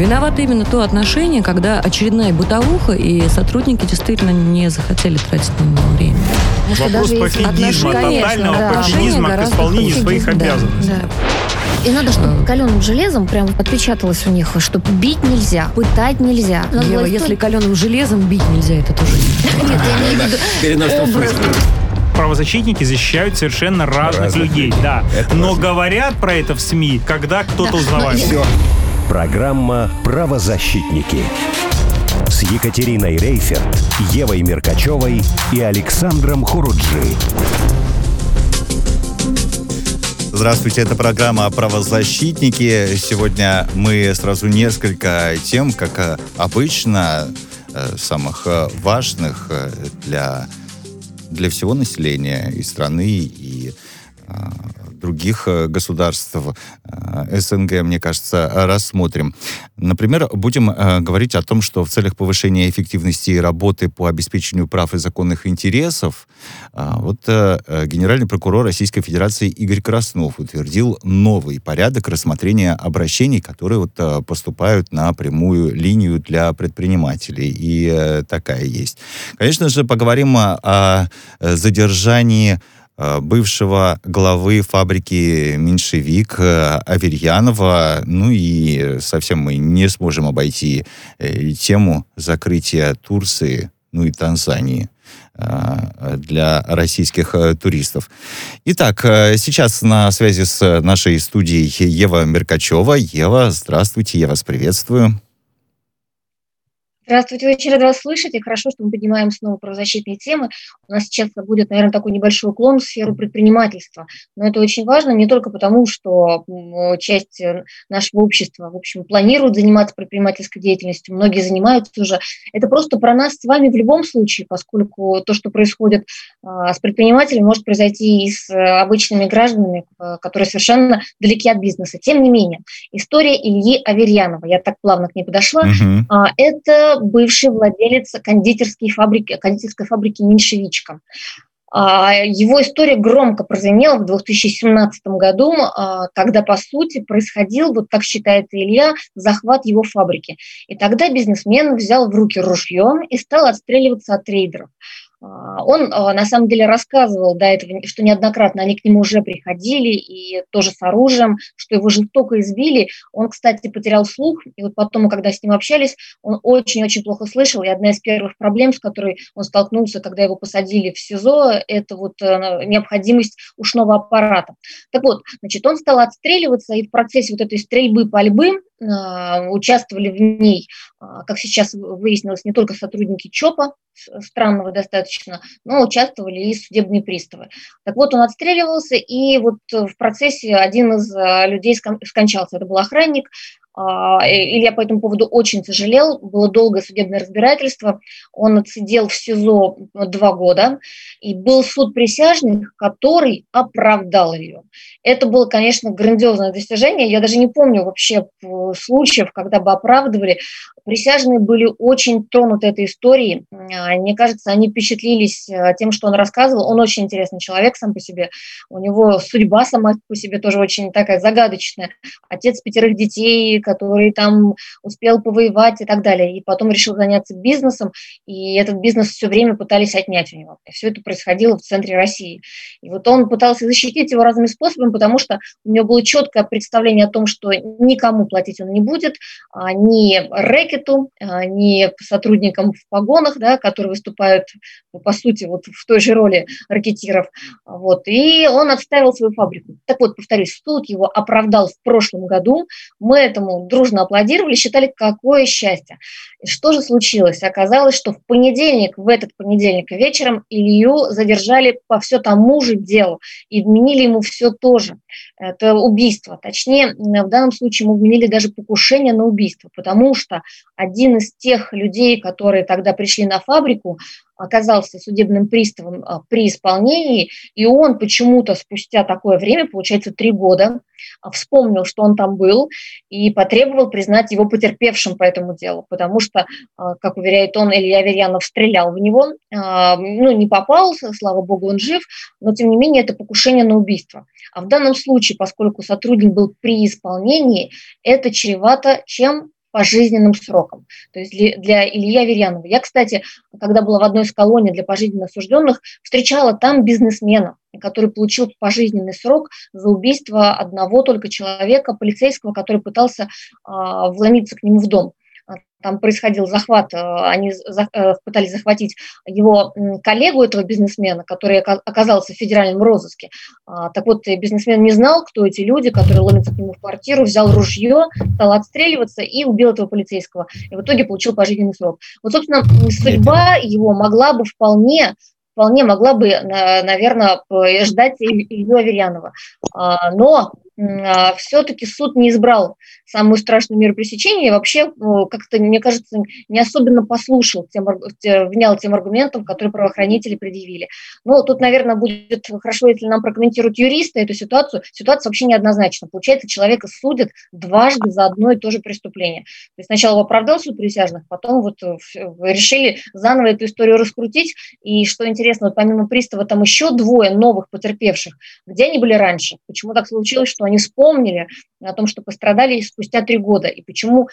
Виновато именно то отношение, когда очередная бытовуха, и сотрудники действительно не захотели тратить на него время. Вопрос пофигизма, тотального да, пофигизма к исполнению своих да, обязанностей. Да. И надо, чтобы каленым железом прям отпечаталось у них, что бить нельзя, пытать нельзя. Надо Ева, если каленым железом бить нельзя, это тоже Нет, я имею в виду правозащитники защищают совершенно разных, разных людей, людей, да. Это Но важно. говорят про это в СМИ, когда кто-то узнавает. Все. Программа «Правозащитники» с Екатериной Рейферт, Евой Меркачевой и Александром Хуруджи. Здравствуйте, это программа «Правозащитники». Сегодня мы сразу несколько тем, как обычно, э, самых э, важных э, для, для всего населения и страны, и других э, государств э, СНГ, мне кажется, рассмотрим. Например, будем э, говорить о том, что в целях повышения эффективности работы по обеспечению прав и законных интересов вот генеральный прокурор Российской Федерации Игорь Краснов утвердил новый порядок рассмотрения обращений, которые вот поступают на прямую линию для предпринимателей. И такая есть. Конечно же, поговорим о задержании бывшего главы фабрики «Меньшевик» э, Аверьянова. Ну и совсем мы не сможем обойти э, тему закрытия Турции, ну и Танзании для российских туристов. Итак, сейчас на связи с нашей студией Ева Меркачева. Ева, здравствуйте, я вас приветствую. Здравствуйте, очень рада вас слышать, и хорошо, что мы поднимаем снова правозащитные темы. У нас сейчас будет, наверное, такой небольшой уклон в сферу предпринимательства. Но это очень важно не только потому, что часть э, нашего общества, в общем, планирует заниматься предпринимательской деятельностью, многие занимаются уже. Это просто про нас с вами в любом случае, поскольку то, что происходит а, с предпринимателями, может произойти и с э, обычными гражданами, э, которые совершенно далеки от бизнеса. Тем не менее, история Ильи Аверьянова, я так плавно к ней подошла, угу. это бывший владелец кондитерской фабрики, кондитерской фабрики «Меньшевичка». А, его история громко прозвенела в 2017 году, а, когда, по сути, происходил, вот как считает Илья, захват его фабрики. И тогда бизнесмен взял в руки ружье и стал отстреливаться от трейдеров. А, он а, на самом деле рассказывал до этого, что неоднократно они к нему уже приходили, и тоже с оружием, что его жестоко избили. Он, кстати, потерял слух, и вот потом, когда с ним общались, он очень-очень плохо слышал, и одна из первых проблем, с которой он столкнулся, когда его посадили в СИЗО, это вот э, необходимость ушного аппарата. Так вот, значит, он стал отстреливаться, и в процессе вот этой стрельбы, пальбы участвовали в ней, а, как сейчас выяснилось, не только сотрудники ЧОПа, странного достаточно, но участвовали и судебные приставы. Так вот, он отстреливался, и вот в процессе один из а, людей скончался. Это был охранник, а, Илья по этому поводу очень сожалел, было долгое судебное разбирательство, он отсидел в СИЗО два года, и был суд присяжных, который оправдал ее. Это было, конечно, грандиозное достижение, я даже не помню вообще случаев, когда бы оправдывали. Присяжные были очень тронуты этой историей, а, мне кажется, они впечатлились а, тем, что он рассказывал, он очень интересный человек сам по себе, у него судьба сама по себе тоже очень такая загадочная, отец пятерых детей, который там успел повоевать и так далее, и потом решил заняться бизнесом, и этот бизнес все время пытались отнять у него. И все это происходило в центре России. И вот он пытался защитить его разными способами, потому что у него было четкое представление о том, что никому платить он не будет, а ни рэкету, а ни сотрудникам в погонах, да, которые выступают, по сути, вот в той же роли ракетиров. Вот. И он отставил свою фабрику. Так вот, повторюсь, суд его оправдал в прошлом году. Мы этому ему дружно аплодировали, считали, какое счастье. И что же случилось? Оказалось, что в понедельник, в этот понедельник вечером Илью задержали по все тому же делу и вменили ему все то же. Это убийство. Точнее, в данном случае ему вменили даже покушение на убийство, потому что один из тех людей, которые тогда пришли на фабрику, оказался судебным приставом а, при исполнении, и он почему-то спустя такое время, получается, три года, а, вспомнил, что он там был, и потребовал признать его потерпевшим по этому делу, потому что, а, как уверяет он, Илья Верьянов стрелял в него, ну, не попал, слава богу, он жив, но, тем не менее, это покушение на убийство. А в данном случае, поскольку сотрудник был при исполнении, это чревато чем? Пожизненным сроком. То есть для, для Ильи Аверьянова. Я, кстати, когда была в одной из колоний для пожизненно осужденных, встречала там бизнесмена, который получил пожизненный срок за убийство одного только человека, полицейского, который пытался а, вломиться к нему в дом там происходил захват, э, они э, пытались захватить его коллегу этого бизнесмена, который оказался в федеральном розыске. А, так вот, бизнесмен не знал, кто эти люди, которые ломятся к нему в квартиру, взял ружье, стал отстреливаться и убил этого полицейского. И в итоге получил пожизненный срок. Вот, собственно, судьба его могла бы вполне вполне могла бы, наверное, ждать Илью Аверьянова. А, но а, все-таки суд не избрал самую страшную меру пресечения и вообще, ну, как-то, мне кажется, не особенно послушал, тем, внял тем аргументам, которые правоохранители предъявили. Но тут, наверное, будет хорошо, если нам прокомментируют юристы эту ситуацию. Ситуация вообще неоднозначна. Получается, человека судят дважды за одно и то же преступление. То есть сначала оправдал суд присяжных, потом вот э, решили заново эту историю раскрутить. И что интересно, вот помимо пристава там еще двое новых потерпевших. Где они были раньше? Почему так случилось, что они вспомнили о том, что пострадали спустя три года, и почему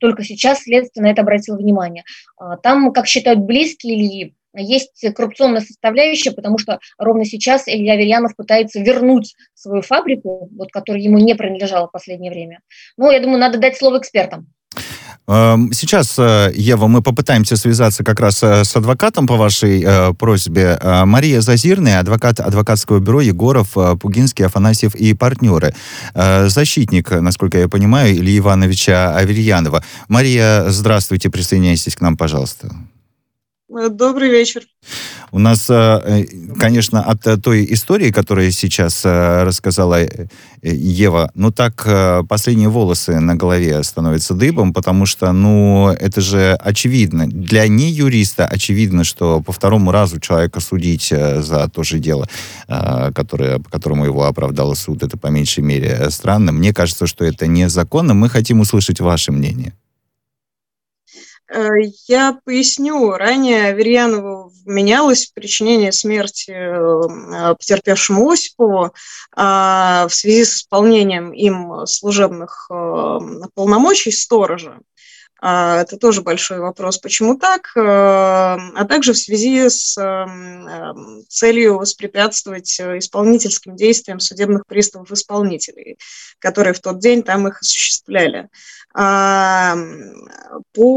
только сейчас следствие на это обратило внимание. А, там, как считают близкие Ильи, есть коррупционная составляющая, потому что ровно сейчас Илья Верьянов пытается вернуть свою фабрику, вот, которая ему не принадлежала в последнее время. Ну, я думаю, надо дать слово экспертам. Эм, сейчас, э, Ева, мы попытаемся связаться как раз э, с адвокатом по вашей э, просьбе. Мария Зазирная, адвокат адвокатского бюро Егоров, Пугинский, Афанасьев и партнеры. Защитник, насколько я понимаю, Ильи Ивановича Аверьянова. Мария, здравствуйте, присоединяйтесь к нам, пожалуйста. Добрый вечер. У нас, э, конечно, от э, той истории, которую сейчас э, рассказала Ева, ну так последние волосы на голове становятся дыбом, потому что, ну, это же очевидно. Для не юриста очевидно, что по второму разу человека судить за то же дело, которое, по которому его оправдал суд, это по меньшей мере странно. Мне кажется, что это незаконно. Мы хотим услышать ваше мнение. Э, я поясню. Ранее Аверьянову вменялось причинение смерти э, потерпевшему Осипову а, в связи с исполнением им служебных э, полномочий сторожа. А, это тоже большой вопрос, почему так, а также в связи с целью воспрепятствовать исполнительским действиям судебных приставов-исполнителей, которые в тот день там их осуществляли. По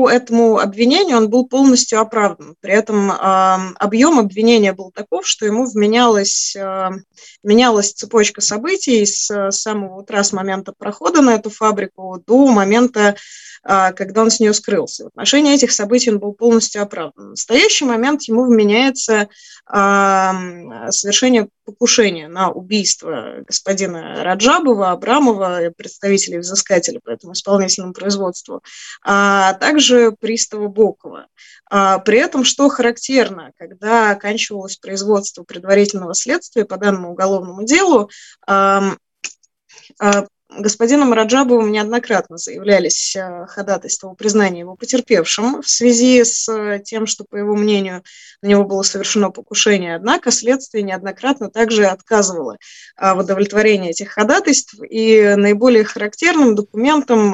этому обвинению он был полностью оправдан. При этом объем обвинения был таков, что ему вменялась, менялась цепочка событий с самого утра, с момента прохода на эту фабрику до момента, когда он с нее скрылся. В отношении этих событий он был полностью оправдан. В настоящий момент ему вменяется совершение покушения на убийство господина Раджабова, Абрамова, представителей взыскателя по этому исполнительному производству, а также пристава Бокова. А, при этом, что характерно, когда оканчивалось производство предварительного следствия по данному уголовному делу, господином Раджабовым неоднократно заявлялись э, ходатайства о признании его потерпевшим в связи с э, тем, что, по его мнению, на него было совершено покушение. Однако следствие неоднократно также отказывало э, в удовлетворении этих ходатайств. И наиболее характерным документом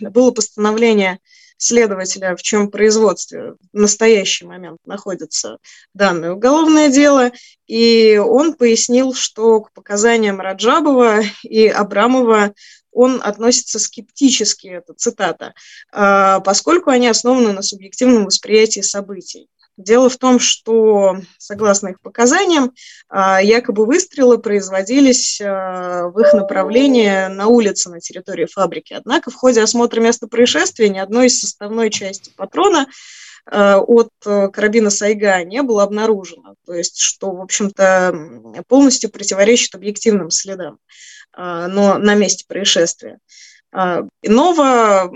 было постановление следователя, в чем производстве в настоящий момент находится данное уголовное дело, и он пояснил, что к показаниям Раджабова и Абрамова он относится скептически, это цитата, «а, поскольку они основаны на субъективном восприятии событий. Дело в том, что, согласно их показаниям, а, якобы выстрелы производились а, в их направлении на улице на территории фабрики. Однако в ходе осмотра места происшествия ни одной из составной части патрона а, от карабина Сайга не было обнаружено. То есть, что, в общем-то, полностью противоречит объективным следам, но на месте происшествия. Иного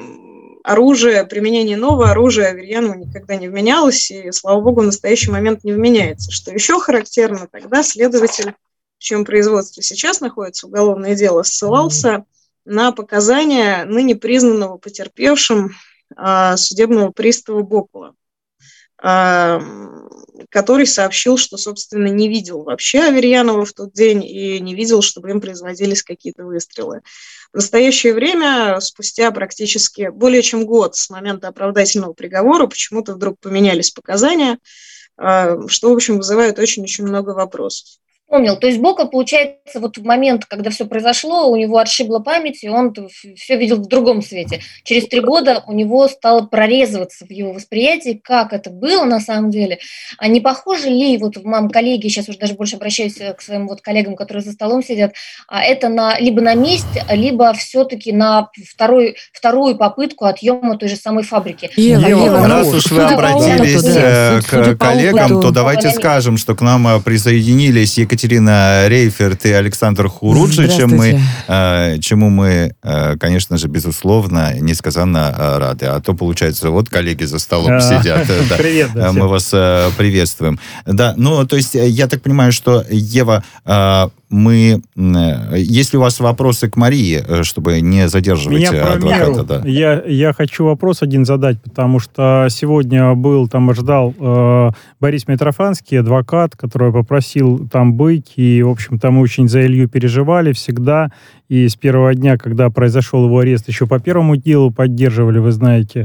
оружие, применение нового оружия Аверьянову никогда не вменялось, и, слава богу, в настоящий момент не вменяется. Что еще характерно, тогда следователь, в чем производство сейчас находится, уголовное дело, ссылался на показания ныне признанного потерпевшим а, судебного пристава Бокова. Который сообщил, что, собственно, не видел вообще Аверьянова в тот день и не видел, чтобы им производились какие-то выстрелы. В настоящее время, спустя практически более чем год с момента оправдательного приговора, почему-то вдруг поменялись показания, что, в общем, вызывает очень-очень много вопросов вспомнил. То есть Бока, получается, вот в момент, когда все произошло, у него отшибла память, и он все видел в другом свете. Через три года у него стало прорезываться в его восприятии, как это было на самом деле. А не похоже ли, вот в моем коллеге, сейчас уже даже больше обращаюсь к своим вот коллегам, которые за столом сидят, а это на, либо на месте, либо все-таки на второй, вторую попытку отъема той же самой фабрики. Ева, Ева, Ева раз уж вы обратились э, к коллегам, то давайте скажем, что к нам э, присоединились Екатерина Екатерина Рейферт и Александр Хуруджи, чем мы, э, чему мы, э, конечно же, безусловно, несказанно э, рады. А то, получается, вот коллеги за столом а, сидят. Привет. Мы вас приветствуем. Да, ну, то есть, я так понимаю, что Ева мы... Если у вас вопросы к Марии, чтобы не задерживать Меня адвоката. Да. Я, я хочу вопрос один задать, потому что сегодня был, там ждал э, Борис Митрофанский, адвокат, который попросил там быть, и, в общем-то, мы очень за Илью переживали всегда, и с первого дня, когда произошел его арест, еще по первому делу поддерживали, вы знаете.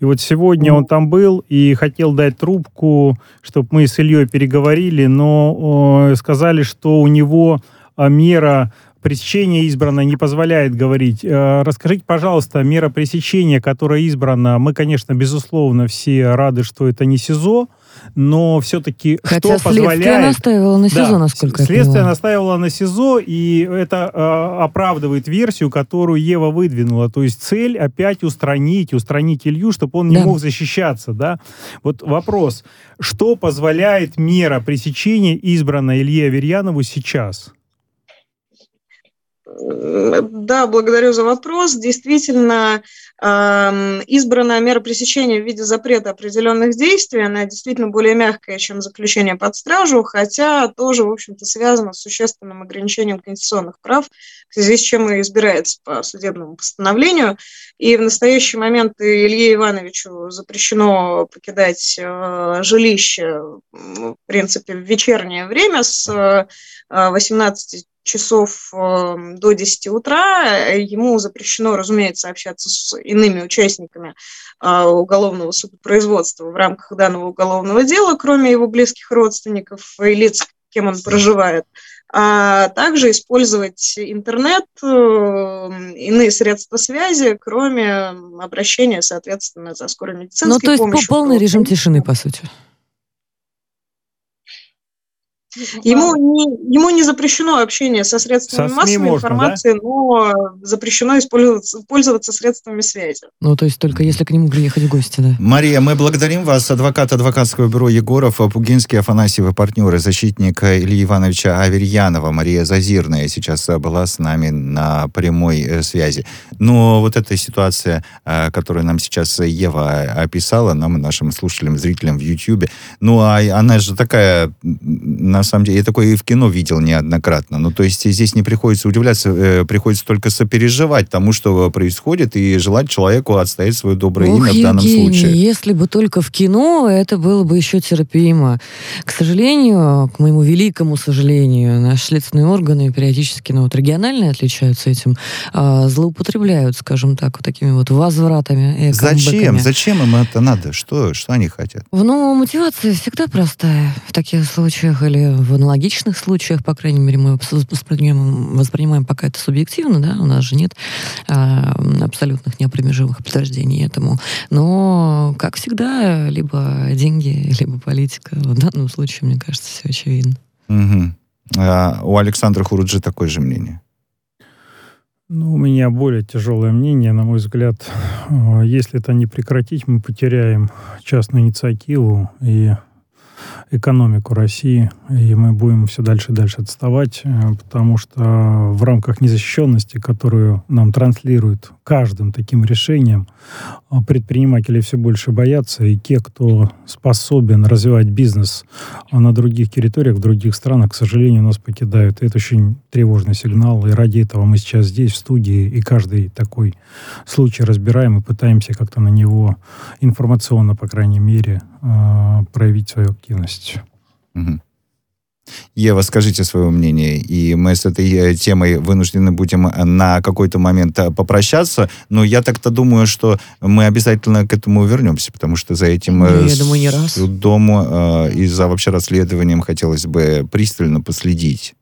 И вот сегодня он там был и хотел дать трубку, чтобы мы с Ильей переговорили, но э, сказали, что у него а, мера пресечения избрана не позволяет говорить. Э, расскажите, пожалуйста, мера пресечения, которая избрана, мы, конечно, безусловно, все рады, что это не СИЗО, но все-таки Хотя что позволяет... следствие настаивало на СИЗО, да, насколько Следствие настаивало на СИЗО, и это э, оправдывает версию, которую Ева выдвинула. То есть цель опять устранить, устранить Илью, чтобы он не да. мог защищаться. Да? Вот вопрос, что позволяет мера пресечения избранной Илье Аверьянову сейчас? Да, благодарю за вопрос. Действительно, избранная мера пресечения в виде запрета определенных действий, она действительно более мягкая, чем заключение под стражу, хотя тоже, в общем-то, связана с существенным ограничением конституционных прав, в связи с чем и избирается по судебному постановлению. И в настоящий момент Илье Ивановичу запрещено покидать э, жилище, в принципе, в вечернее время с 18 э, часов эм, до 10 утра. Ему запрещено, разумеется, общаться с иными участниками э, уголовного судопроизводства в рамках данного уголовного дела, кроме его близких родственников и лиц, с кем он проживает а также использовать интернет, э, иные средства связи, кроме обращения, соответственно, за скорой медицинской помощью. Ну, то есть помощью, полный режим тишины, по сути. Ему не, ему не запрещено общение со средствами со массовой можно, информации, да? но запрещено использоваться, пользоваться средствами связи. Ну, то есть только если к нему приехать в гости, да. Мария, мы благодарим вас, адвокат адвокатского бюро Егоров, Пугинский, Афанасьев и партнеры, защитник Ильи Ивановича Аверьянова, Мария Зазирная сейчас была с нами на прямой э, связи. Но вот эта ситуация, э, которую нам сейчас Ева описала, нам и нашим слушателям, зрителям в YouTube, ну, а она же такая на самом деле. Я такое и в кино видел неоднократно. Ну, то есть здесь не приходится удивляться, э, приходится только сопереживать тому, что происходит, и желать человеку отстоять свое доброе Ох, имя в данном Евгений, случае. если бы только в кино, это было бы еще терпимо. К сожалению, к моему великому сожалению, наши следственные органы периодически, ну, вот региональные отличаются этим, а, злоупотребляют, скажем так, вот такими вот возвратами. Зачем? Зачем им это надо? Что, что они хотят? Ну, мотивация всегда простая в таких случаях, или в аналогичных случаях, по крайней мере, мы воспринимаем, воспринимаем пока это субъективно, да, у нас же нет а, абсолютных неопровержимых подтверждений этому. Но, как всегда, либо деньги, либо политика. В данном случае, мне кажется, все очевидно. Угу. А у Александра Хуруджи такое же мнение? Ну, у меня более тяжелое мнение, на мой взгляд. Если это не прекратить, мы потеряем частную инициативу и экономику России, и мы будем все дальше и дальше отставать, э, потому что в рамках незащищенности, которую нам транслируют каждым таким решением, предприниматели все больше боятся, и те, кто способен развивать бизнес на других территориях, в других странах, к сожалению, нас покидают. Это очень тревожный сигнал, и ради этого мы сейчас здесь, в студии, и каждый такой случай разбираем и пытаемся как-то на него информационно, по крайней мере, э, проявить свою активность. Угу. Ева, скажите свое мнение, и мы с этой э, темой вынуждены будем э, на какой-то момент э, попрощаться, но я так-то думаю, что мы обязательно к этому вернемся, потому что за этим ну, я думаю, не раз. судом и за вообще расследованием хотелось бы пристально последить.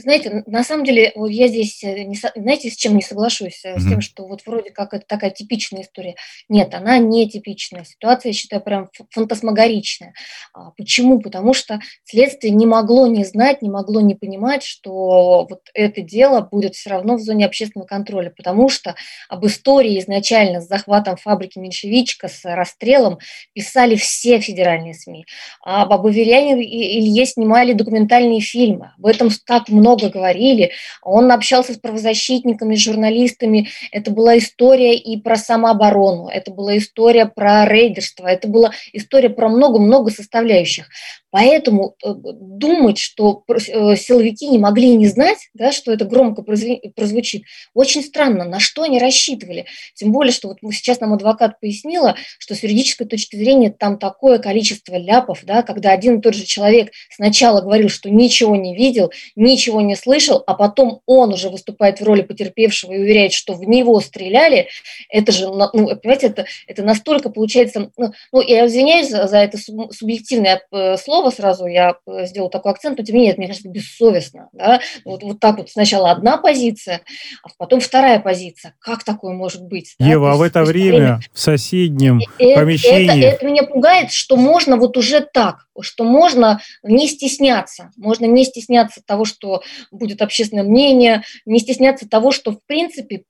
Знаете, на самом деле, вот я здесь, э, не, знаете, с чем не соглашусь? Mm-hmm. С тем, что вот вроде как это такая типичная история. Нет, она не типичная. Ситуация, я считаю, прям фантасмагоричная. А, почему? Потому что следствие не могло не знать, не могло не понимать, что вот это дело будет все равно в зоне общественного контроля, потому что об истории изначально с захватом фабрики Меньшевичка, с расстрелом писали все федеральные СМИ. А об Аверьяне и Илье снимали документальные фильмы. Об этом так много много говорили. Он общался с правозащитниками, журналистами. Это была история и про самооборону, это была история про рейдерство, это была история про много-много составляющих. Поэтому э, думать, что э, силовики не могли не знать, да, что это громко прозвучит, очень странно. На что они рассчитывали? Тем более, что вот сейчас нам адвокат пояснила, что с юридической точки зрения там такое количество ляпов, да, когда один и тот же человек сначала говорил, что ничего не видел, ничего не слышал, а потом он уже выступает в роли потерпевшего и уверяет, что в него стреляли. Это же, ну, понимаете, это, это настолько получается... Ну, ну я извиняюсь за, за это субъективное э, слово, сразу, я э, сделал такой акцент, но тем не менее, это, мне кажется, бессовестно. Да? Вот, вот так вот сначала одна позиция, а потом вторая позиция. Как такое может быть? Да? Ева, а в это время, время в соседнем это, помещении... Это, это меня пугает, что можно вот уже так, что можно не стесняться, можно не стесняться того, что будет общественное мнение, не стесняться того, что, в принципе,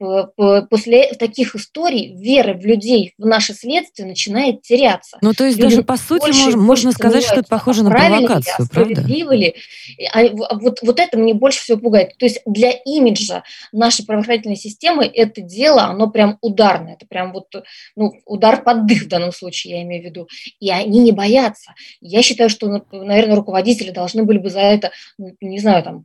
после таких историй вера в людей, в наше следствие начинает теряться. Ну, то есть Люди даже по сути можно, можно сказать, что это похоже на провокацию, ли, правда? ли. А вот, вот это мне больше всего пугает. То есть для имиджа нашей правоохранительной системы это дело, оно прям ударное, это прям вот ну, удар под дых в данном случае, я имею в виду. И они не боятся. Я считаю, считаю, что, наверное, руководители должны были бы за это, ну, не знаю, там,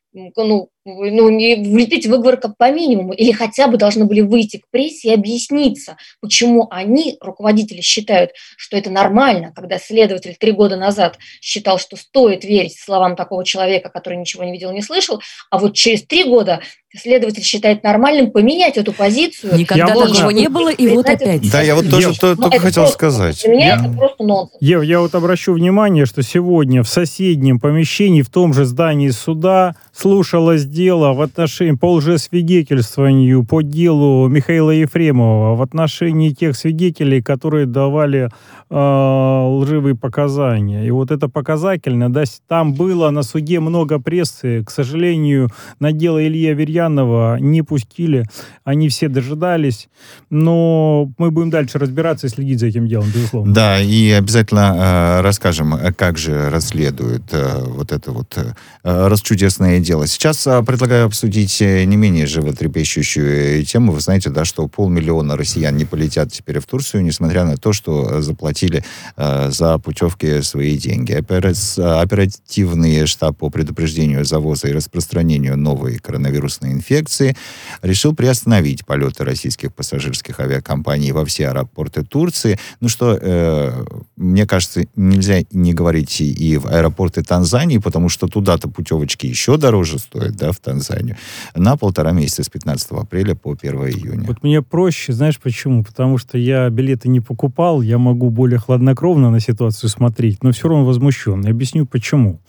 ну, ну, не влепить выговор как по минимуму, или хотя бы должны были выйти к прессе и объясниться, почему они, руководители, считают, что это нормально, когда следователь три года назад считал, что стоит верить словам такого человека, который ничего не видел, не слышал, а вот через три года следователь считает нормальным поменять эту позицию. Никогда я такого не было, и вот опять. Да, я вот тоже Ев, то, только хотел просто, сказать. Для меня я... это просто нонсенс. Ев, я вот обращу внимание, что сегодня в соседнем помещении, в том же здании суда, слушалось дело в отношении по лжесвидетельствованию по делу Михаила Ефремова в отношении тех свидетелей, которые давали э, лживые показания. И вот это показательно. Да, там было на суде много прессы. К сожалению, на дело Ильи Аверьянова не пустили. Они все дожидались. Но мы будем дальше разбираться и следить за этим делом, безусловно. Да, и обязательно э, расскажем, как же расследуют э, вот это вот э, расчудесное дело. Сейчас э, предлагаю обсудить э, не менее животрепещущую тему. Вы знаете, да, что полмиллиона россиян не полетят теперь в Турцию, несмотря на то, что заплатили э, за путевки свои деньги. Оперативный штаб по предупреждению завоза и распространению новой коронавирусной инфекции решил приостановить полеты российских пассажирских авиакомпаний во все аэропорты Турции. Ну что, э, мне кажется, нельзя не говорить и в аэропорты Танзании, потому что туда-то путевочки еще дороже стоят, да, в Танзанию, на полтора месяца с 15 апреля по 1 июня. Вот мне проще, знаешь почему? Потому что я билеты не покупал, я могу более хладнокровно на ситуацию смотреть, но все равно возмущен. Объясню почему.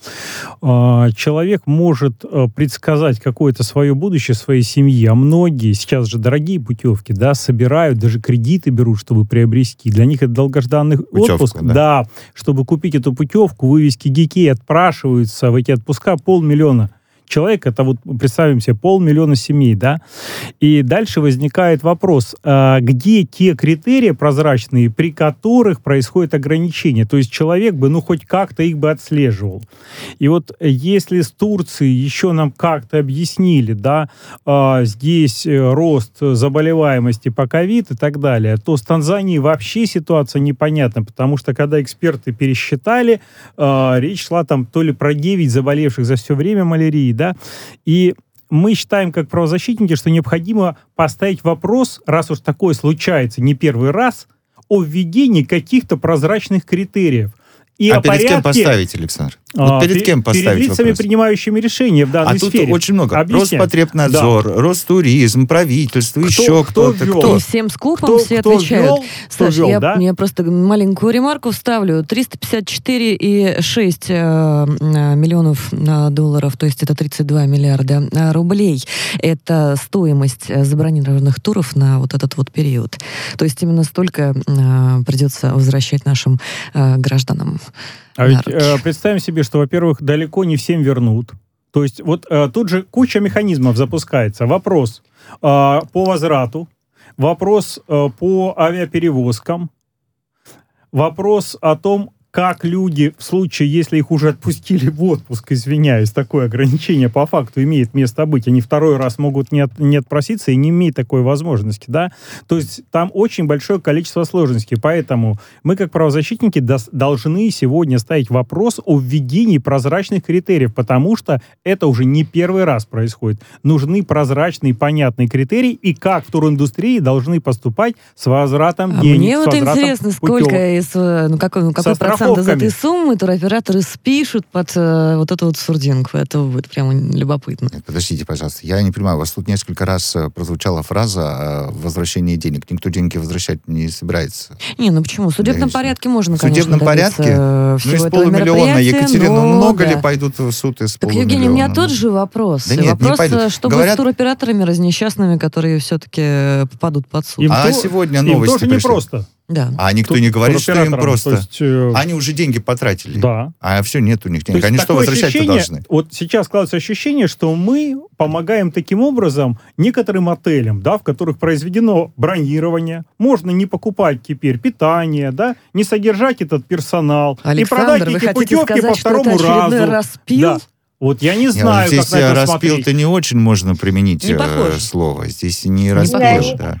А, человек может э, предсказать какое-то свое будущее своей семьи, а многие сейчас же дорогие путевки, да, собирают, даже кредиты берут, чтобы приобрести. Для них это долгожданный Путевку, отпуск. Да. да, чтобы купить эту путевку, вывески гики отпрашиваются в эти отпуска полмиллиона человек, это вот представим себе полмиллиона семей, да, и дальше возникает вопрос, а где те критерии прозрачные, при которых происходит ограничение, то есть человек бы, ну, хоть как-то их бы отслеживал. И вот если с Турции еще нам как-то объяснили, да, а, здесь э, рост заболеваемости по ковид и так далее, то с Танзанией вообще ситуация непонятна, потому что когда эксперты пересчитали, а, речь шла там то ли про 9 заболевших за все время малярии, да, и мы считаем как правозащитники, что необходимо поставить вопрос, раз уж такое случается не первый раз, о введении каких-то прозрачных критериев. И а перед порядке, кем поставить, Александр? Вот а, перед кем поставить Перед лицами, вопрос? принимающими решения в данной а сфере. А тут очень много. Объясняю. Роспотребнадзор, да. Ростуризм, правительство, кто, еще кто-то. Кто, кто? И всем скопом кто, все кто отвечают. Ввел, Саш, ввел, я, да? я просто маленькую ремарку вставлю. 354,6 э, миллионов э, долларов, то есть это 32 миллиарда э, рублей. Это стоимость забронированных туров на вот этот вот период. То есть именно столько э, придется возвращать нашим э, гражданам. А ведь э, представим себе, что, во-первых, далеко не всем вернут. То есть вот э, тут же куча механизмов запускается. Вопрос э, по возврату, вопрос э, по авиаперевозкам, вопрос о том, как люди в случае, если их уже отпустили в отпуск, извиняюсь, такое ограничение по факту имеет место быть, они второй раз могут не, от, не отпроситься и не имеют такой возможности, да, то есть там очень большое количество сложностей, поэтому мы как правозащитники дос, должны сегодня ставить вопрос о введении прозрачных критериев, потому что это уже не первый раз происходит. Нужны прозрачные, понятные критерии, и как в туриндустрии должны поступать с возвратом а денег, Мне вот интересно, путевок. сколько из, э, ну, какой, ну, какой процент процент из этой суммы туроператоры спишут под э, вот эту вот сурдинку. Это будет прямо любопытно. Нет, подождите, пожалуйста. Я не понимаю, у вас тут несколько раз э, прозвучала фраза о возвращении денег. Никто деньги возвращать не собирается. Не, ну почему? В судебном да, порядке можно, В судебном порядке? Ну, из полумиллиона. Екатерина, ну, много да. ли пойдут в суд из Так, Евгений, у меня тот же вопрос. Да нет, вопрос, не э, что Говорят... будет с туроператорами разнесчастными, которые все-таки попадут под суд? Им а то, сегодня новости Им тоже непросто. Да. А никто не говорит, что им просто... Есть, э... Они уже деньги потратили. Да. А все, нет у них денег. Они что, возвращать должны? Вот сейчас складывается ощущение, что мы помогаем таким образом некоторым отелям, да, в которых произведено бронирование. Можно не покупать теперь питание, да, не содержать этот персонал. Александр, и продать эти путевки сказать, по второму разу. Распил? Да. Вот я не знаю, не, вот как на это распил-то не очень можно применить не э, слово. Здесь не, не распил. Да.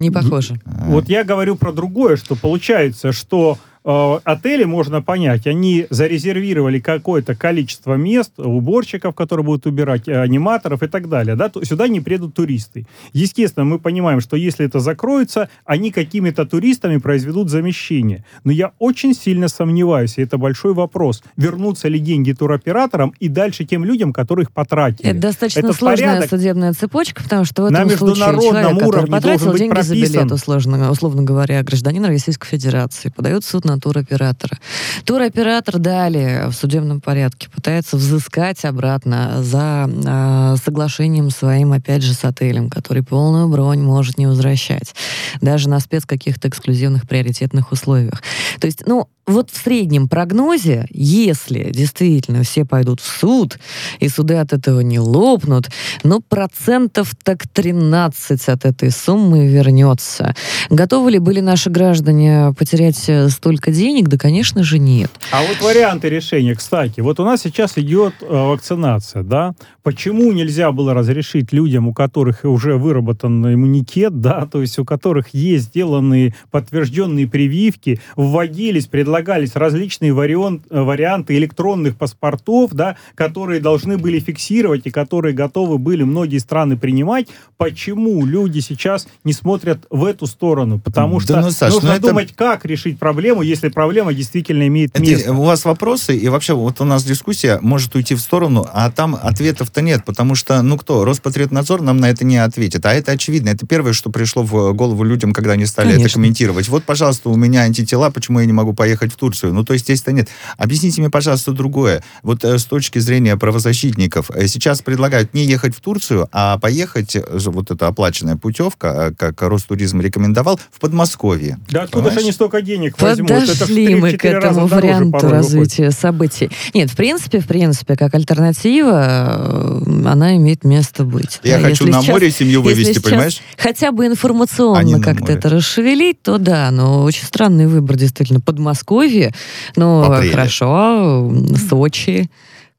Не похоже. Вот я говорю про другое, что получается, что Э, отели, можно понять, они зарезервировали какое-то количество мест, уборщиков, которые будут убирать, э, аниматоров и так далее. Да? Сюда не придут туристы. Естественно, мы понимаем, что если это закроется, они какими-то туристами произведут замещение. Но я очень сильно сомневаюсь, и это большой вопрос, вернутся ли деньги туроператорам и дальше тем людям, которых потратили. Это достаточно это сложная порядок. судебная цепочка, потому что в этом на случае человек, который потратил деньги прописан. за билет, условно, условно говоря, гражданин Российской Федерации, подает суд на туроператора. Туроператор далее в судебном порядке пытается взыскать обратно за э, соглашением своим, опять же, с отелем, который полную бронь может не возвращать. Даже на спец каких-то эксклюзивных приоритетных условиях. То есть, ну, вот в среднем прогнозе, если действительно все пойдут в суд, и суды от этого не лопнут, ну, процентов так 13 от этой суммы вернется. Готовы ли были наши граждане потерять э, столько денег? Да, конечно же, нет. А вот варианты решения, кстати, вот у нас сейчас идет э, вакцинация, да? Почему нельзя было разрешить людям, у которых уже выработан иммунитет, да, то есть у которых есть сделанные подтвержденные прививки, вводились, предлагались предлагались различные вариант, э, варианты электронных паспортов, да, которые должны были фиксировать и которые готовы были многие страны принимать. Почему люди сейчас не смотрят в эту сторону? Потому что ну, Саш, нужно ну, думать, это... как решить проблему, если проблема действительно имеет место. у вас вопросы, и вообще вот у нас дискуссия может уйти в сторону, а там ответов-то нет, потому что, ну кто, Роспотребнадзор нам на это не ответит. А это очевидно. Это первое, что пришло в голову людям, когда они стали Конечно. это комментировать. Вот, пожалуйста, у меня антитела, почему я не могу поехать в Турцию. Ну, то есть здесь-то нет. Объясните мне, пожалуйста, другое. Вот э, с точки зрения правозащитников, э, сейчас предлагают не ехать в Турцию, а поехать, э, вот эта оплаченная путевка, как Ростуризм рекомендовал, в Подмосковье. Да откуда же они столько денег возьмут? Подошли мы к этому варианту развития событий. Нет, в принципе, в принципе, как альтернатива, она имеет место быть. Я да, хочу на сейчас, море семью вывести, понимаешь? Хотя бы информационно как-то это расшевелить, то да, но очень странный выбор, действительно. Подмосковье Подмосковье, ну, хорошо, Сочи.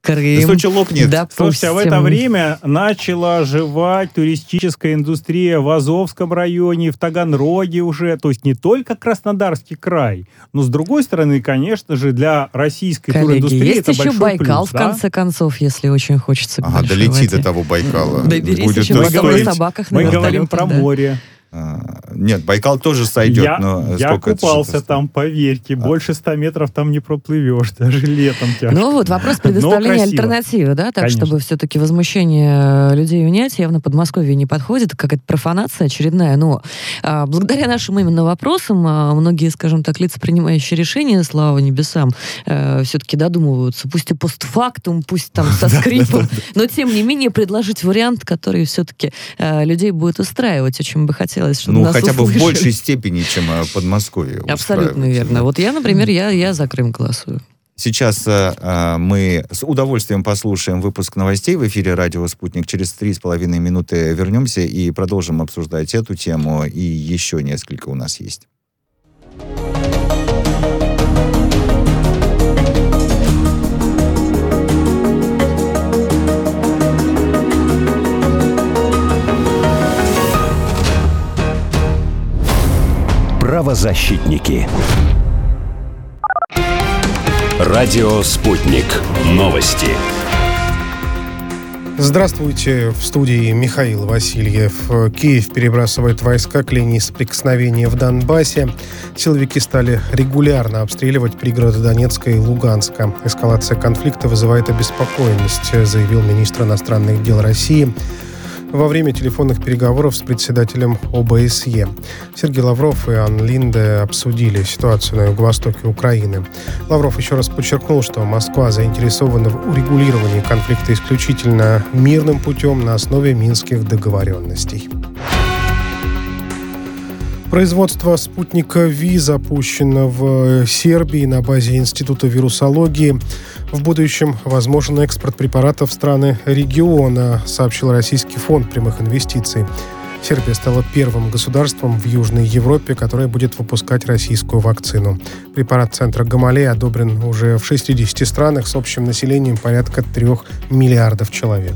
Крым. Сочи лопнет. Допустим. Слушайте, а в это время начала оживать туристическая индустрия в Азовском районе, в Таганроге уже. То есть не только Краснодарский край, но с другой стороны, конечно же, для российской Коллеги, туриндустрии есть это еще большой Байкал, плюс, в конце да? концов, если очень хочется. Ага, долети до того Байкала. Доберись Будет еще, мы говорим, собаках Мы говорим про море. А, нет, Байкал тоже сойдет, я, но я сколько это купался там, поверьте, а. больше 100 метров там не проплывешь, даже летом тяжко. Ну вот, вопрос предоставления альтернативы, да, так, Конечно. чтобы все-таки возмущение людей унять, явно Подмосковье не подходит, какая-то профанация очередная, но а, благодаря нашим именно вопросам а, многие, скажем так, лица, принимающие решения, слава небесам, а, все-таки додумываются, пусть и постфактум, пусть там со скрипом, но тем не менее предложить вариант, который все-таки а, людей будет устраивать, очень бы хотелось хотелось, чтобы Ну, нас хотя бы услышали. в большей степени, чем э, Подмосковье. Абсолютно верно. Вот я, например, я, я за Крым голосую. Сейчас э, э, мы с удовольствием послушаем выпуск новостей в эфире радио «Спутник». Через три с половиной минуты вернемся и продолжим обсуждать эту тему. И еще несколько у нас есть. Правозащитники. Радио «Спутник». Новости. Здравствуйте, в студии Михаил Васильев. Киев перебрасывает войска к линии соприкосновения в Донбассе. Силовики стали регулярно обстреливать пригороды Донецка и Луганска. Эскалация конфликта вызывает обеспокоенность, заявил министр иностранных дел России во время телефонных переговоров с председателем ОБСЕ. Сергей Лавров и Ан Линде обсудили ситуацию на юго-востоке Украины. Лавров еще раз подчеркнул, что Москва заинтересована в урегулировании конфликта исключительно мирным путем на основе минских договоренностей. Производство спутника ВИ запущено в Сербии на базе Института вирусологии. В будущем возможен экспорт препаратов в страны региона, сообщил Российский фонд прямых инвестиций. Сербия стала первым государством в Южной Европе, которое будет выпускать российскую вакцину. Препарат центра Гамалей одобрен уже в 60 странах с общим населением порядка 3 миллиардов человек.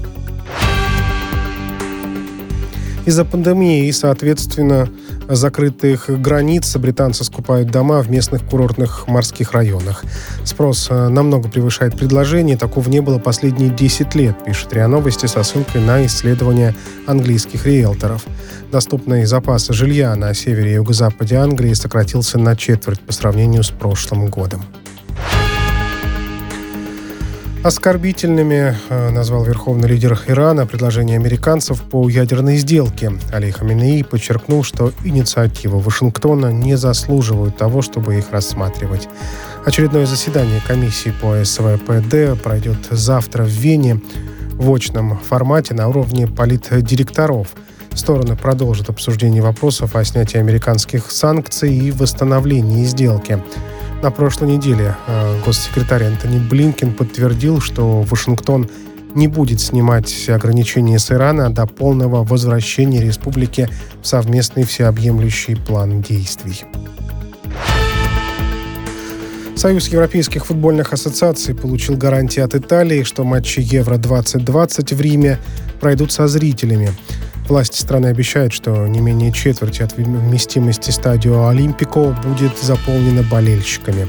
Из-за пандемии и, соответственно, закрытых границ британцы скупают дома в местных курортных морских районах. Спрос э, намного превышает предложение. Такого не было последние 10 лет, пишет РИА Новости со ссылкой на исследования английских риэлторов. Доступный запас жилья на севере и юго-западе Англии сократился на четверть по сравнению с прошлым годом. Оскорбительными э, назвал верховный лидер Ирана предложение американцев по ядерной сделке. Али Хаминеи подчеркнул, что инициативы Вашингтона не заслуживают того, чтобы их рассматривать. Очередное заседание комиссии по СВПД пройдет завтра в Вене в очном формате на уровне политдиректоров. Стороны продолжат обсуждение вопросов о снятии американских санкций и восстановлении сделки. На прошлой неделе э, госсекретарь Антони Блинкин подтвердил, что Вашингтон не будет снимать ограничения с Ирана до полного возвращения республики в совместный всеобъемлющий план действий. Союз европейских футбольных ассоциаций получил гарантии от Италии, что матчи Евро-2020 в Риме пройдут со зрителями. Власти страны обещают, что не менее четверти от вместимости стадио Олимпико будет заполнена болельщиками.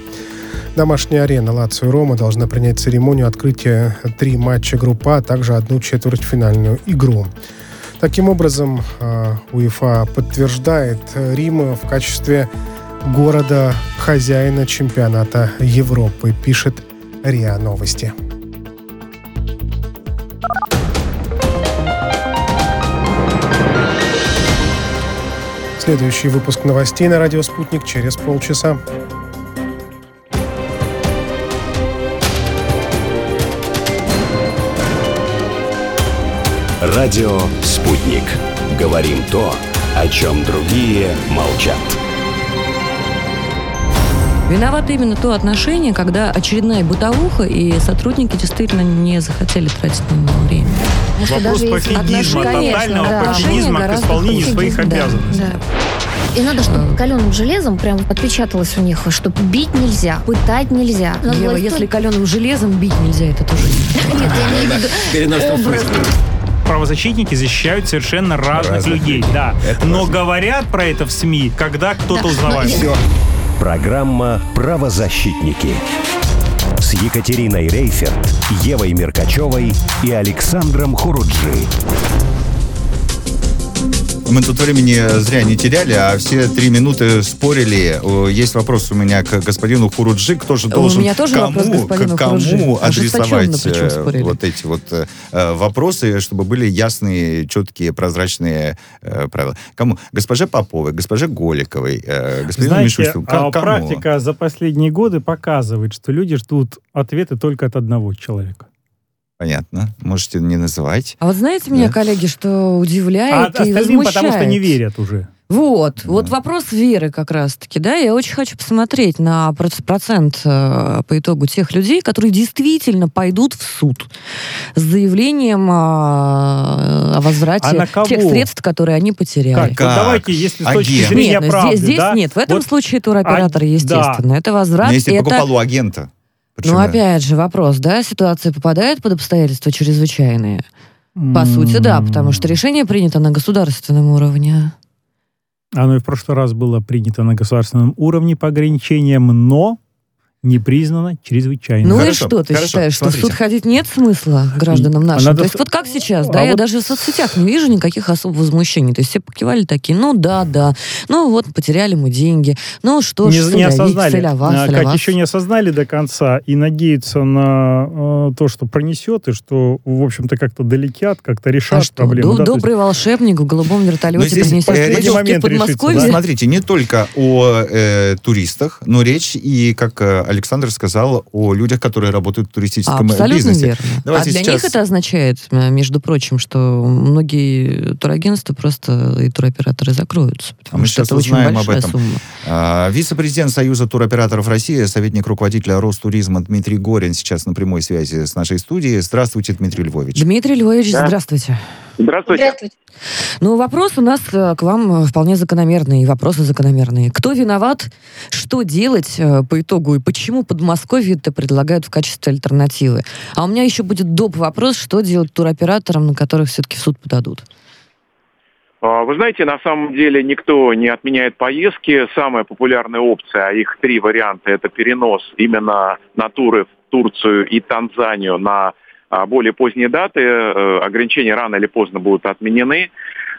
Домашняя арена Лацио Рома должна принять церемонию открытия три матча группа, а также одну четвертьфинальную игру. Таким образом, а, УЕФА подтверждает Рим в качестве города-хозяина чемпионата Европы, пишет РИА Новости. Следующий выпуск новостей на радио «Спутник» через полчаса. Радио «Спутник». Говорим то, о чем другие молчат. Виновато именно то отношение, когда очередная бытовуха, и сотрудники действительно не захотели тратить на него время. Вопрос пофигизма, тотального да, пофигизма к исполнению своих да, обязанностей. да. И надо, чтобы каленым железом прям отпечаталось у них, что бить нельзя, пытать нельзя. Надо Ева, власть- если каленым железом бить нельзя, это тоже не Нет, я имею в виду образ. Правозащитники защищают совершенно разных, Разных людей, людей. да. Это Но важно. говорят про это в СМИ, когда кто-то узнавает. Все. Программа «Правозащитники» с Екатериной Рейферт, Евой Меркачевой и Александром Хуруджи. Мы тут времени зря не теряли, а все три минуты спорили. Есть вопрос у меня к господину Хуруджи. Кто же должен... У меня тоже кому, вопрос к кому Хуруджи. адресовать э, вот эти вот э, вопросы, чтобы были ясные, четкие, прозрачные э, правила? Кому? Госпоже Поповой, госпоже Голиковой, господину Знаете, Мишустину. А Кому? практика за последние годы показывает, что люди ждут ответы только от одного человека. Понятно. Можете не называть. А вот знаете меня, Да. коллеги, что А удивляет и возмущает? потому что не верят уже. Вот, Да. вот вопрос веры как раз-таки, да, я очень хочу посмотреть на проц- процент э, по итогу тех людей, которые действительно пойдут в суд с заявлением а, о возврате А на кого? тех средств, которые они потеряли. Как? Как? Вот давайте, если с точки Агент. зрения Нет, ну, правды, здесь, здесь да, нет. В этом вот случае туроператор, а, естественно. Это возврат. Но если это... покупал у агента. Ну, почему? опять же, вопрос, да, ситуация попадает под обстоятельства чрезвычайные? По сути, да, потому что решение принято на государственном уровне. Оно и в прошлый раз было принято на государственном уровне по ограничениям, но не признано чрезвычайным. Ну Хорошо, и что, ты хорошо, считаешь, что в смотрите. суд ходить нет смысла гражданам А нашим? надо То есть вот как сейчас, А да, я вот- даже в соцсетях не вижу никаких особых возмущений. То есть все покивали такие, ну да, да, ну вот потеряли мы деньги, ну что ж, не, не соля их, осознали, соля вас, а, соля как вас. еще не осознали до конца и надеются на э, то, что пронесет, и что, в общем-то, как-то долетят, как-то А решат что, проблему. до- да, то есть- добрый волшебник в голубом вертолете принесет момент в Подмосковье? да? Смотрите, не только о э, туристах, но речь и, как э, Александр сказал, о людях, которые работают в туристическом Абсолютно бизнесе. верно. Давайте а для сейчас- них это означает, между прочим, что многие турагентства просто и туроператоры закроются, потому А мы что сейчас это очень узнаем об большая этом. сумма. А, Вице-президент Союза туроператоров России, советник руководителя Ростуризма Дмитрий Горин сейчас на прямой связи с нашей студией. Здравствуйте, Дмитрий Львович. Дмитрий Львович, Да. здравствуйте. Здравствуйте. Здравствуйте. Ну, вопрос у нас э, к вам э, вполне закономерный, вопросы закономерные. Кто виноват, что делать э, по итогу, и почему Подмосковье это предлагают в качестве альтернативы? А у меня еще будет доп. вопрос, что делать туроператорам, на которых все-таки в суд подадут? А, Вы знаете, на самом деле никто не отменяет поездки. Самая популярная опция, а их три варианта, это перенос именно на туры в Турцию и Танзанию на более поздние даты. Э, Ограничения рано или поздно будут отменены.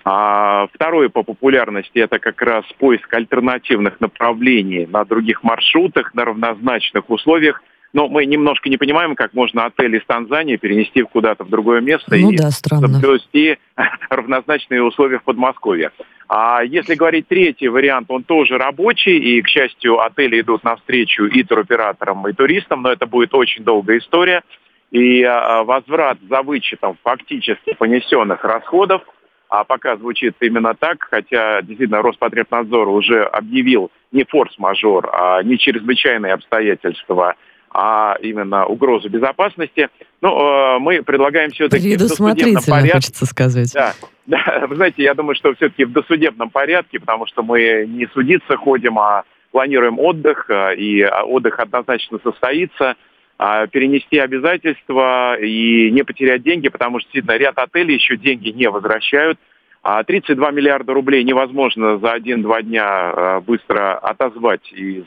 А Второе по популярности это как раз поиск альтернативных направлений на других маршрутах, на равнозначных условиях. Но мы немножко не понимаем, как можно отель из Танзании перенести куда-то в другое место Ну и да, соблюсти равнозначные условия в Подмосковье. А если говорить третий вариант, он тоже рабочий, и, к счастью, отели идут навстречу и туроператорам, и туристам, но это будет очень долгая история. И а, возврат за вычетом фактически понесенных расходов, а пока звучит именно так, хотя действительно Роспотребнадзор уже объявил не форс-мажор, а не чрезвычайные обстоятельства, а именно угрозу безопасности. Ну, э, мы предлагаем все-таки в досудебном порядке хочется сказать. да, да, вы знаете, я думаю, что все-таки в досудебном порядке, потому что мы не судиться ходим, а планируем отдых, и а, отдых однозначно состоится, а, перенести обязательства и не потерять деньги, потому что действительно ряд отелей еще деньги не возвращают. А 32 миллиарда рублей невозможно за один-два дня э, быстро отозвать из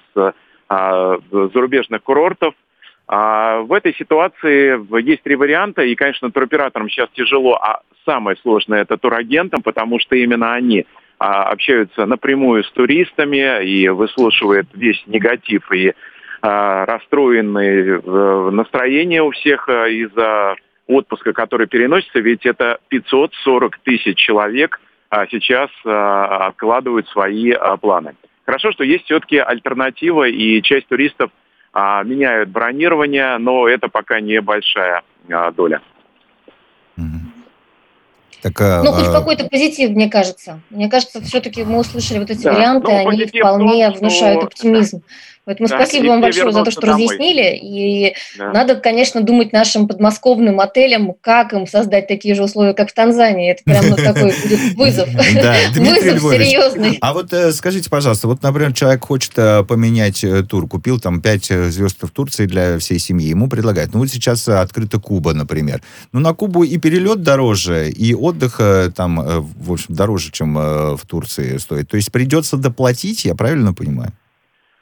зарубежных курортов. А в этой ситуации есть три варианта, и, конечно, туроператорам сейчас тяжело, а самое сложное это турагентам, потому что именно они а, общаются напрямую с туристами и выслушивают весь негатив и а, расстроенные э, настроения у всех э, из-за отпуска, который переносится, ведь это 540 тысяч человек а, сейчас откладывают свои планы. Хорошо, что есть все-таки альтернатива, и часть туристов а, меняют бронирование, но это пока небольшая доля. Так, а, Ну, хоть а, какой-то позитив, мне кажется. Мне кажется, все-таки мы услышали вот эти Да. варианты, Ну, они позитив вполне том, внушают оптимизм. Поэтому Да, спасибо вам большое за то, что домой. разъяснили. И Да. надо, конечно, думать нашим подмосковным отелям, как им создать такие же условия, как в Танзании. Это прям ну, такой будет вызов. Вызов серьезный. А вот э, скажите, пожалуйста, вот, например, человек хочет э, поменять э, тур, купил там 5 звезд в Турции для всей семьи, ему предлагают, ну вот сейчас открыта Куба, например. Ну на Кубу и перелет дороже, и отдых там, в общем, дороже, чем в Турции стоит. То есть придется доплатить, я правильно понимаю?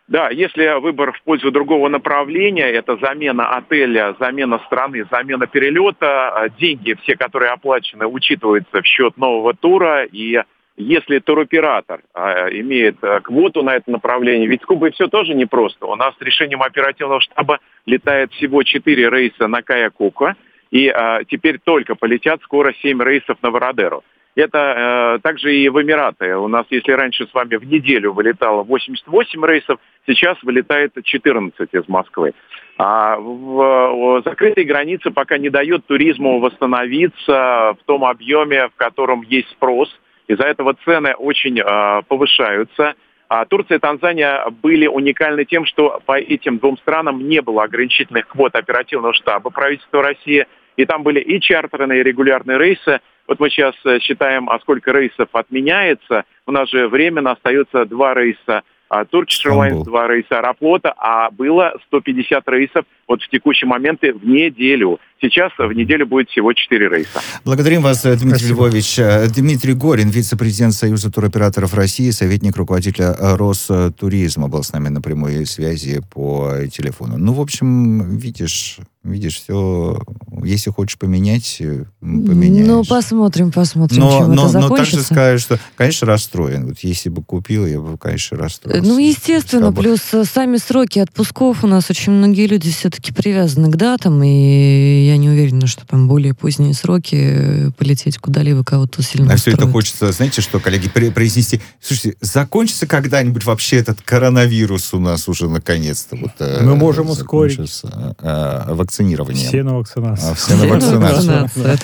Да, если выбор в пользу другого направления, это замена отеля, замена страны, замена перелета, а деньги все, которые оплачены, учитываются в счет нового тура, и если туроператор э, имеет э, квоту на это направление, ведь с Кубой все тоже непросто. У нас с решением оперативного штаба летает всего 4 рейса на Кая-Кука, и э, теперь только полетят скоро 7 рейсов на Вородеру. Это э, также и в Эмираты. У нас, если раньше с вами в неделю вылетало 88 рейсов, сейчас вылетает 14 из Москвы. А в, в закрытой границе пока не дает туризму восстановиться в том объеме, в котором есть спрос. Из-за этого цены очень э, повышаются. А Турция и Танзания были уникальны тем, что по этим двум странам не было ограничительных квот оперативного штаба правительства России. И там были и чартерные, и регулярные рейсы. Вот мы сейчас э, считаем, а сколько рейсов отменяется. У нас же временно остается два рейса а Turkish Airlines, два рейса Аэрофлота, а было 150 рейсов вот в текущий момент в неделю. Сейчас в неделю будет всего 4 рейса. Благодарим вас, э, Дмитрий Спасибо. Львович. Э, Дмитрий Горин, вице-президент Союза туроператоров России, советник руководителя Ростуризма, был с нами на прямой связи по телефону. Ну, в общем, видишь, видишь, все, если хочешь поменять, э, поменяешь. Ну, посмотрим, посмотрим, но, чем но, это закончится. Но также скажешь, что, конечно, расстроен. Вот если бы купил, я бы, конечно, расстроился. Ну, естественно, плюс сами сроки отпусков у нас очень многие люди все-таки привязаны к датам, и я не уверена, что там более поздние сроки э, полететь куда-либо кого-то сильно А все это хочется, знаете, что, коллеги, произнести. Слушайте, закончится когда-нибудь вообще этот коронавирус у нас уже наконец-то? Вот, э, Мы можем ускорить. Вакцинирование. Все на вакцинацию. А, все на вакцинацию.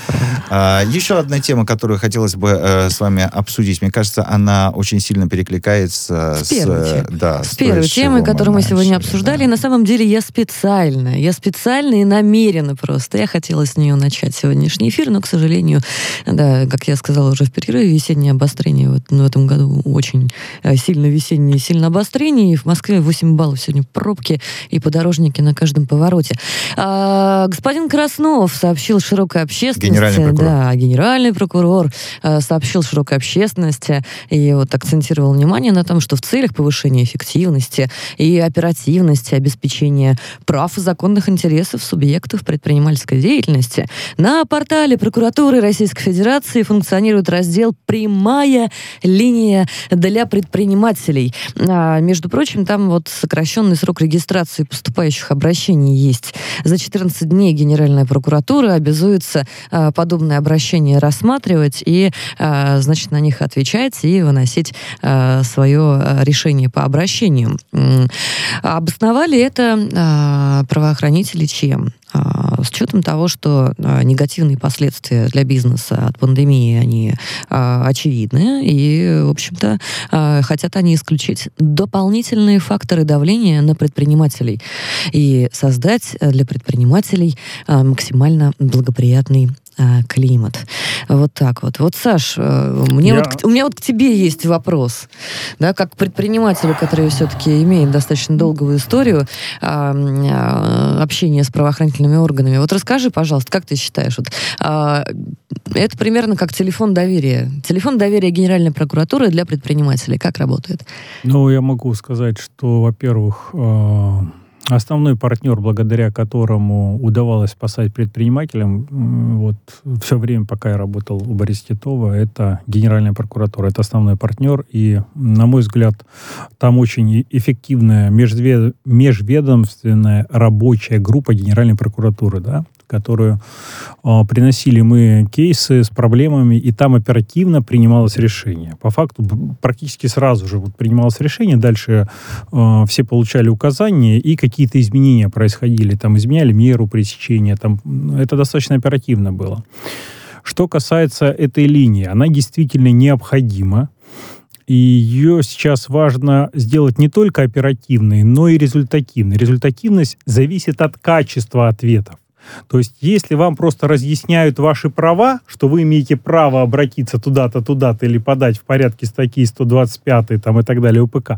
А, еще одна тема, которую хотелось бы э, с вами обсудить. Мне кажется, она очень сильно перекликается с, с первой темой, которую мы сегодня обсуждали. И на самом деле я специально, я специально и намеренно просто. Я хотела с нее начать сегодняшний эфир, но, к сожалению, да, как я сказала уже в перерыве, весеннее обострение вот, в этом году очень э, сильно весеннее, сильно обострение. И в Москве 8 баллов сегодня пробки и подорожники на каждом повороте. А, господин Краснов сообщил широкой общественности... Генеральный прокурор. Да, генеральный прокурор э, сообщил широкой общественности и вот акцентировал внимание на том, что в целях повышения эффективности и оперативности обеспечения прав и законных интересов субъектов предпринимательской деятельности на портале прокуратуры Российской Федерации функционирует раздел «Прямая линия для предпринимателей». А, между прочим, там вот сокращенный срок регистрации поступающих обращений есть. За 14 дней Генеральная прокуратура обязуется а, подобные обращения рассматривать и, а, значит, на них отвечать и выносить а, свое решение по обращению. Обосновали это правоохранители чем? С учетом того, что негативные последствия для бизнеса от пандемии, они очевидны, и, в общем-то, хотят они исключить дополнительные факторы давления на предпринимателей и создать для предпринимателей максимально благоприятный а, климат. Вот так вот. Вот, Саш, мне Я... вот, у меня вот к тебе есть вопрос. Да, как предпринимателю, который все-таки имеет достаточно долгую историю а, а, общения с правоохранительными органами. Вот расскажи, пожалуйста, как ты считаешь, вот, а, это примерно как телефон доверия. Телефон доверия Генеральной прокуратуры для предпринимателей. Как работает? Ну, я могу сказать, что, во-первых, э Основной партнер, благодаря которому удавалось спасать предпринимателям вот, все время, пока я работал у Бориса Титова, это Генеральная прокуратура. Это основной партнер. И, на мой взгляд, там очень эффективная межведомственная рабочая группа Генеральной прокуратуры. Да? Которую э, приносили мы кейсы с проблемами, и там оперативно принималось решение. По факту практически сразу же вот принималось решение, дальше э, все получали указания, и какие-то изменения происходили. Там изменяли меру пресечения, там, это достаточно оперативно было. Что касается этой линии, она действительно необходима. И ее сейчас важно сделать не только оперативной, но и результативной. Результативность зависит от качества ответов. То есть, если вам просто разъясняют ваши права, что вы имеете право обратиться туда-то, туда-то или подать в порядке статьи 125 там, и так далее УПК,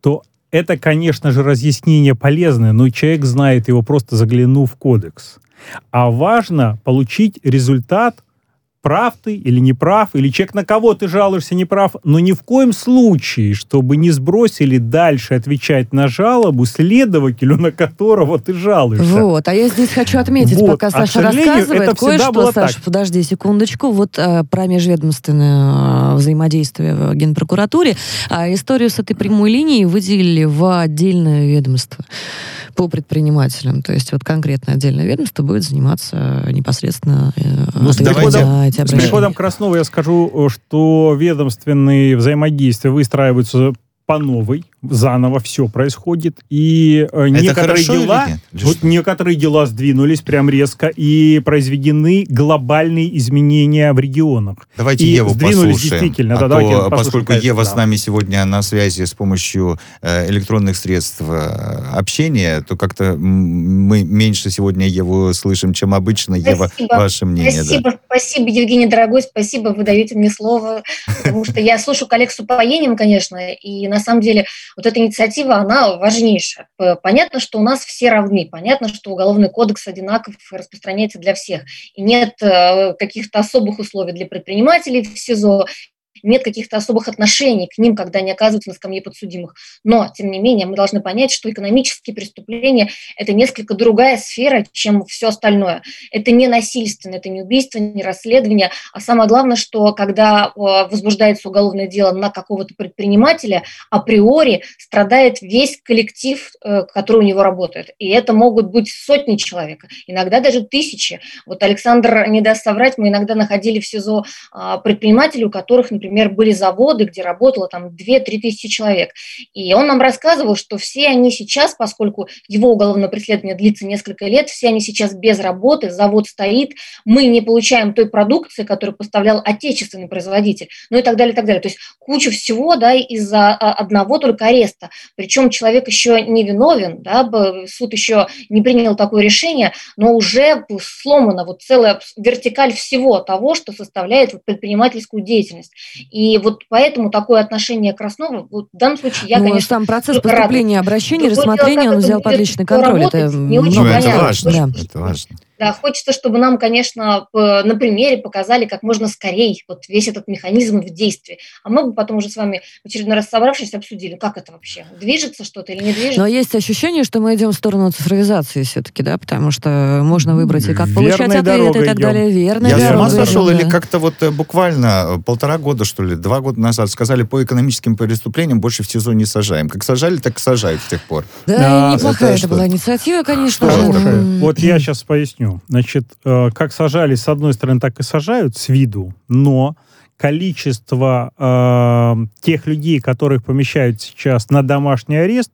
то это, конечно же, разъяснение полезное, но человек знает его просто заглянув в кодекс. А важно получить результат прав ты или не прав, или человек, на кого ты жалуешься, не прав, но ни в коем случае, чтобы не сбросили дальше отвечать на жалобу следователю, на которого ты жалуешься. Вот, а я здесь хочу отметить, Вот. пока А, Саша рассказывает, кое-что, Саша, так. подожди секундочку, вот э, про межведомственное э, взаимодействие в Генпрокуратуре, а историю с этой прямой линией выделили в отдельное ведомство по предпринимателям, то есть вот конкретно отдельное ведомство будет заниматься непосредственно э, Ну, с эти С обращения. переходом Краснова я скажу, э, что ведомственные взаимодействия выстраиваются по новой, заново все происходит, и э, некоторые дела, вот некоторые дела сдвинулись прям резко, и произведены глобальные изменения в регионах. Давайте И Еву сдвинулись послушаем. действительно, А да, то, давайте послушаем, поскольку конечно, Ева да. с нами сегодня на связи с помощью э, электронных средств э, общения, то как-то мы меньше сегодня Еву слышим, чем обычно. Ева, Спасибо. ваше мнение, да. Спасибо, спасибо, Евгений, дорогой, спасибо, вы даете мне слово, потому что я слушаю коллег с упоением, конечно, и на самом деле вот эта инициатива, она важнейшая. Понятно, что у нас все равны, понятно, что уголовный кодекс одинаков распространяется для всех, и нет э, каких-то особых условий для предпринимателей в СИЗО, нет каких-то особых отношений к ним, когда они оказываются на скамье подсудимых. Но, тем не менее, мы должны понять, что экономические преступления – это несколько другая сфера, чем все остальное. Это не насильственно, это не убийство, не расследование, а самое главное, что когда э, возбуждается уголовное дело на какого-то предпринимателя, априори страдает весь коллектив, э, который у него работает. И это могут быть сотни человек, иногда даже тысячи. Вот Александр не даст соврать, мы иногда находили в СИЗО а, предпринимателей, у которых, например, были заводы, где работало там 2-3 тысячи человек. И он нам рассказывал, что все они сейчас, поскольку его уголовное преследование длится несколько лет, все они сейчас без работы, завод стоит, мы не получаем той продукции, которую поставлял отечественный производитель, ну и так далее, и так далее. То есть куча всего, да, из-за а, одного только ареста. Причем человек еще не виновен, да, суд еще не принял такое решение, но уже сломана вот целая вертикаль всего того, что составляет предпринимательскую деятельность. И вот поэтому такое отношение Краснова, вот в данном случае я, ну, конечно, сам процесс рада. поступления обращений, Другое дело, рассмотрения он взял под личный контроль. Это не очень Ну, это важно. Да. Это важно. Да, хочется, чтобы нам, конечно, на примере показали как можно скорее вот весь этот механизм в действии. А мы бы потом уже с вами в очередной раз собравшись обсудили, как это вообще, движется что-то или не движется. Но есть ощущение, что мы идем в сторону цифровизации все-таки, да, потому что можно выбрать и как получать Верной ответы и так идем. далее. Верно, Я с ума сошел идем, или да. как-то вот э, буквально э, полтора года, что ли, два года назад сказали, по экономическим преступлениям больше в СИЗО не сажаем. Как сажали, так и сажают с тех пор. Да, А, и неплохая это это была инициатива, конечно же. Вот я сейчас поясню. Значит, э, как сажали с одной стороны, так и сажают с виду, но количество э, тех людей, которых помещают сейчас на домашний арест,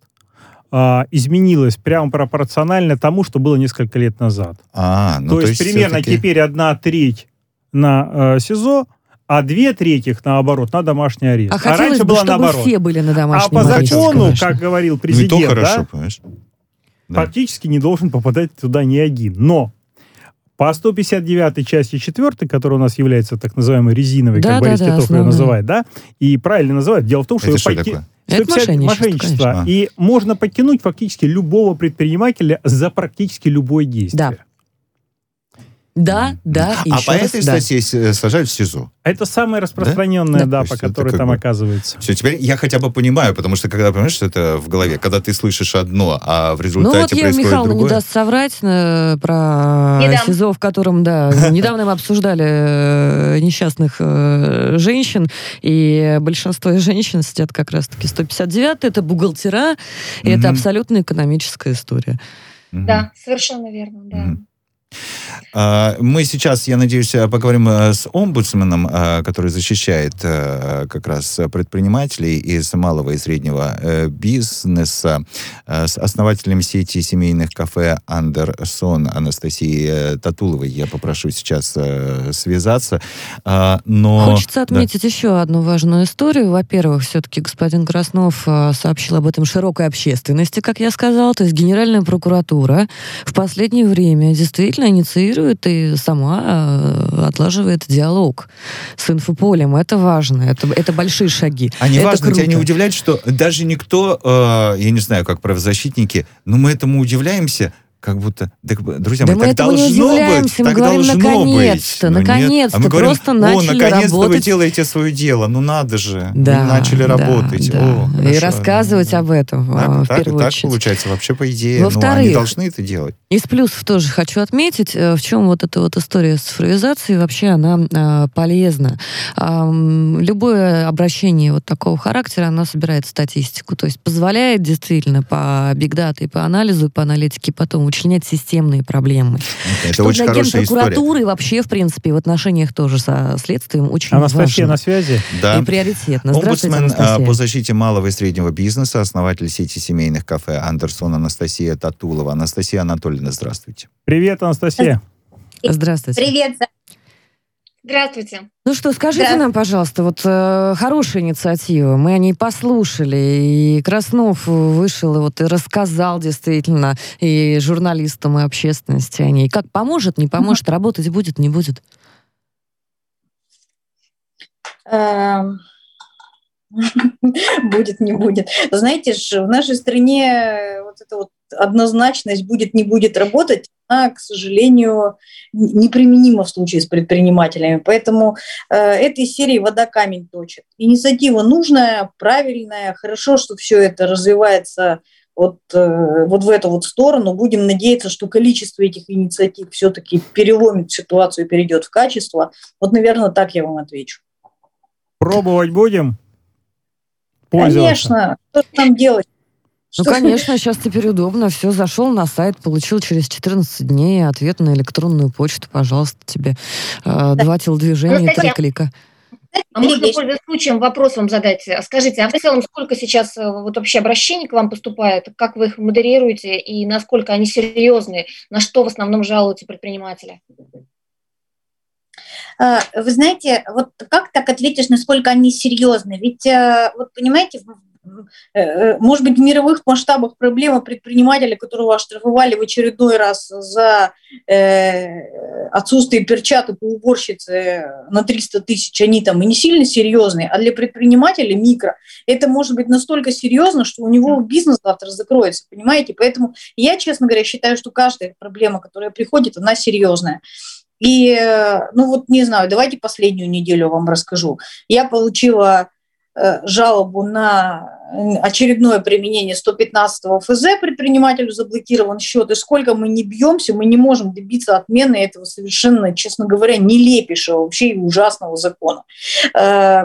э, изменилось прямо пропорционально тому, что было несколько лет назад. А, ну то, есть, примерно всё-таки- теперь одна треть на э, СИЗО, а две трети, наоборот, на домашний арест. А хотелось раньше бы, было чтобы наоборот. все были на А домашнем по аресте, закону, конечно. как говорил Ну, и то президент, хорошо, да, понимаешь? Да. фактически не должен попадать туда ни один. Но по 159 части 4, которая у нас является так называемой резиновой, Да, как да, Борис да, Титов ее называет, да, и правильно называют. Дело в том, что Это что поки- такое? Это 150 мошенничество, мошенничество. конечно. И можно покинуть фактически любого предпринимателя за практически любое действие. Да, да, и а по раз этой да. статье э, сажают в СИЗО. Это самая распространенная, Да. да, по которой там бы- оказывается. Все, теперь я хотя бы понимаю, потому что когда, понимаешь, что это в голове, когда ты слышишь одно, а в Ну результате вот Ева происходит Михайловна другое. не даст соврать э, про Не дам. СИЗО, в котором, да, недавно мы обсуждали э, несчастных женщин, и большинство женщин сидят как раз-таки 159 это бухгалтера, и это абсолютно экономическая история. Да, совершенно верно, да. А, Мы сейчас, я надеюсь, поговорим э, с омбудсменом, э, который защищает э, как раз предпринимателей из малого и среднего бизнеса, с основателем сети семейных кафе «Андерсон» Анастасией Татуловой. Я попрошу сейчас связаться. А, Но... Хочется отметить еще одну важную историю. Во-первых, все-таки господин Краснов сообщил об этом широкой общественности, как я сказала. То есть Генеральная прокуратура в последнее время действительно инициирует и сама э, отлаживает диалог с инфополем. Это важно. Это, это большие шаги. А не Это важно, тебя не круто. удивляет, что даже никто, э, я не знаю, как правозащитники, но мы этому удивляемся, как будто, так, друзья да мои, мы так должно не удивляемся, быть, так говорим, должно наконец-то, быть. наконец-то, а мы говорим, просто о, начали наконец-то вы работать. делаете свое дело, ну надо же, Да, вы начали да, работать. да. О, и рассказывать об этом Так, а, в так, первую так очередь. получается, вообще по идее, ну, Во-вторых, они должны это делать. Из плюсов тоже хочу отметить, э, в чем вот эта вот история с цифровизацией вообще она э, полезна. Ам, Любое обращение вот такого характера, оно собирает статистику, то есть позволяет действительно по бигдате и по анализу, и по аналитике потом вычленять системные проблемы. Это что очень для хорошая история. генпрокуратуры вообще, в принципе, в отношениях тоже со следствием очень Анастасия важно на связи? Да. и приоритетно. Здравствуйте, Омбудсмен а, Анастасия. по защите малого и среднего бизнеса, основатель сети семейных кафе Андерсон Анастасия Татулова. Анастасия Анатольевна, здравствуйте. Привет, Анастасия. Здравствуйте. Привет. Здравствуйте. Ну что, скажите нам, пожалуйста, вот э, хорошая инициатива, мы о ней послушали, и Краснов вышел и вот и рассказал действительно и журналистам, и общественности о ней. Как поможет, не поможет, работать будет, не будет? Эм, Будет, не будет. Знаете, ж, в нашей стране вот эта вот однозначность будет, не будет работать, она, к сожалению, неприменима в случае с предпринимателями. Поэтому э, этой серии вода камень точит. Инициатива нужная, правильная, хорошо, что все это развивается вот, э, вот в эту вот сторону. Будем надеяться, что количество этих инициатив все-таки переломит ситуацию и перейдет в качество. Вот, наверное, так я вам отвечу. Пробовать будем? Конечно, что там делать? Ну, конечно, сейчас теперь удобно. Все, зашел на сайт, получил через 14 дней ответ на электронную почту. Пожалуйста, тебе э, два телодвижения, три Анастасия, клика. А можно, пользуясь случаем, вопрос вам задать? Скажите, а в целом сколько сейчас э, вот вообще обращений к вам поступает? Как вы их модерируете и насколько они серьезные? На что в основном жалуются предприниматели? А, Вы знаете, вот как так ответишь, насколько они серьезны? Ведь, э, вот понимаете, э, э, может быть, в мировых масштабах проблема предпринимателя, которого оштрафовали в очередной раз за э, отсутствие перчаток у уборщицы на 300 тысяч, они там и не сильно серьезные, а для предпринимателя микро это может быть настолько серьезно, что у него бизнес завтра закроется, понимаете? Поэтому я, честно говоря, считаю, что каждая проблема, которая приходит, она серьезная. И, э, ну вот, не знаю, давайте последнюю неделю вам расскажу. Я получила э, жалобу на э, очередное применение 115 ФЗ, предпринимателю заблокирован счет, и сколько мы не бьемся, мы не можем добиться отмены этого совершенно, честно говоря, нелепейшего вообще и ужасного закона. Э,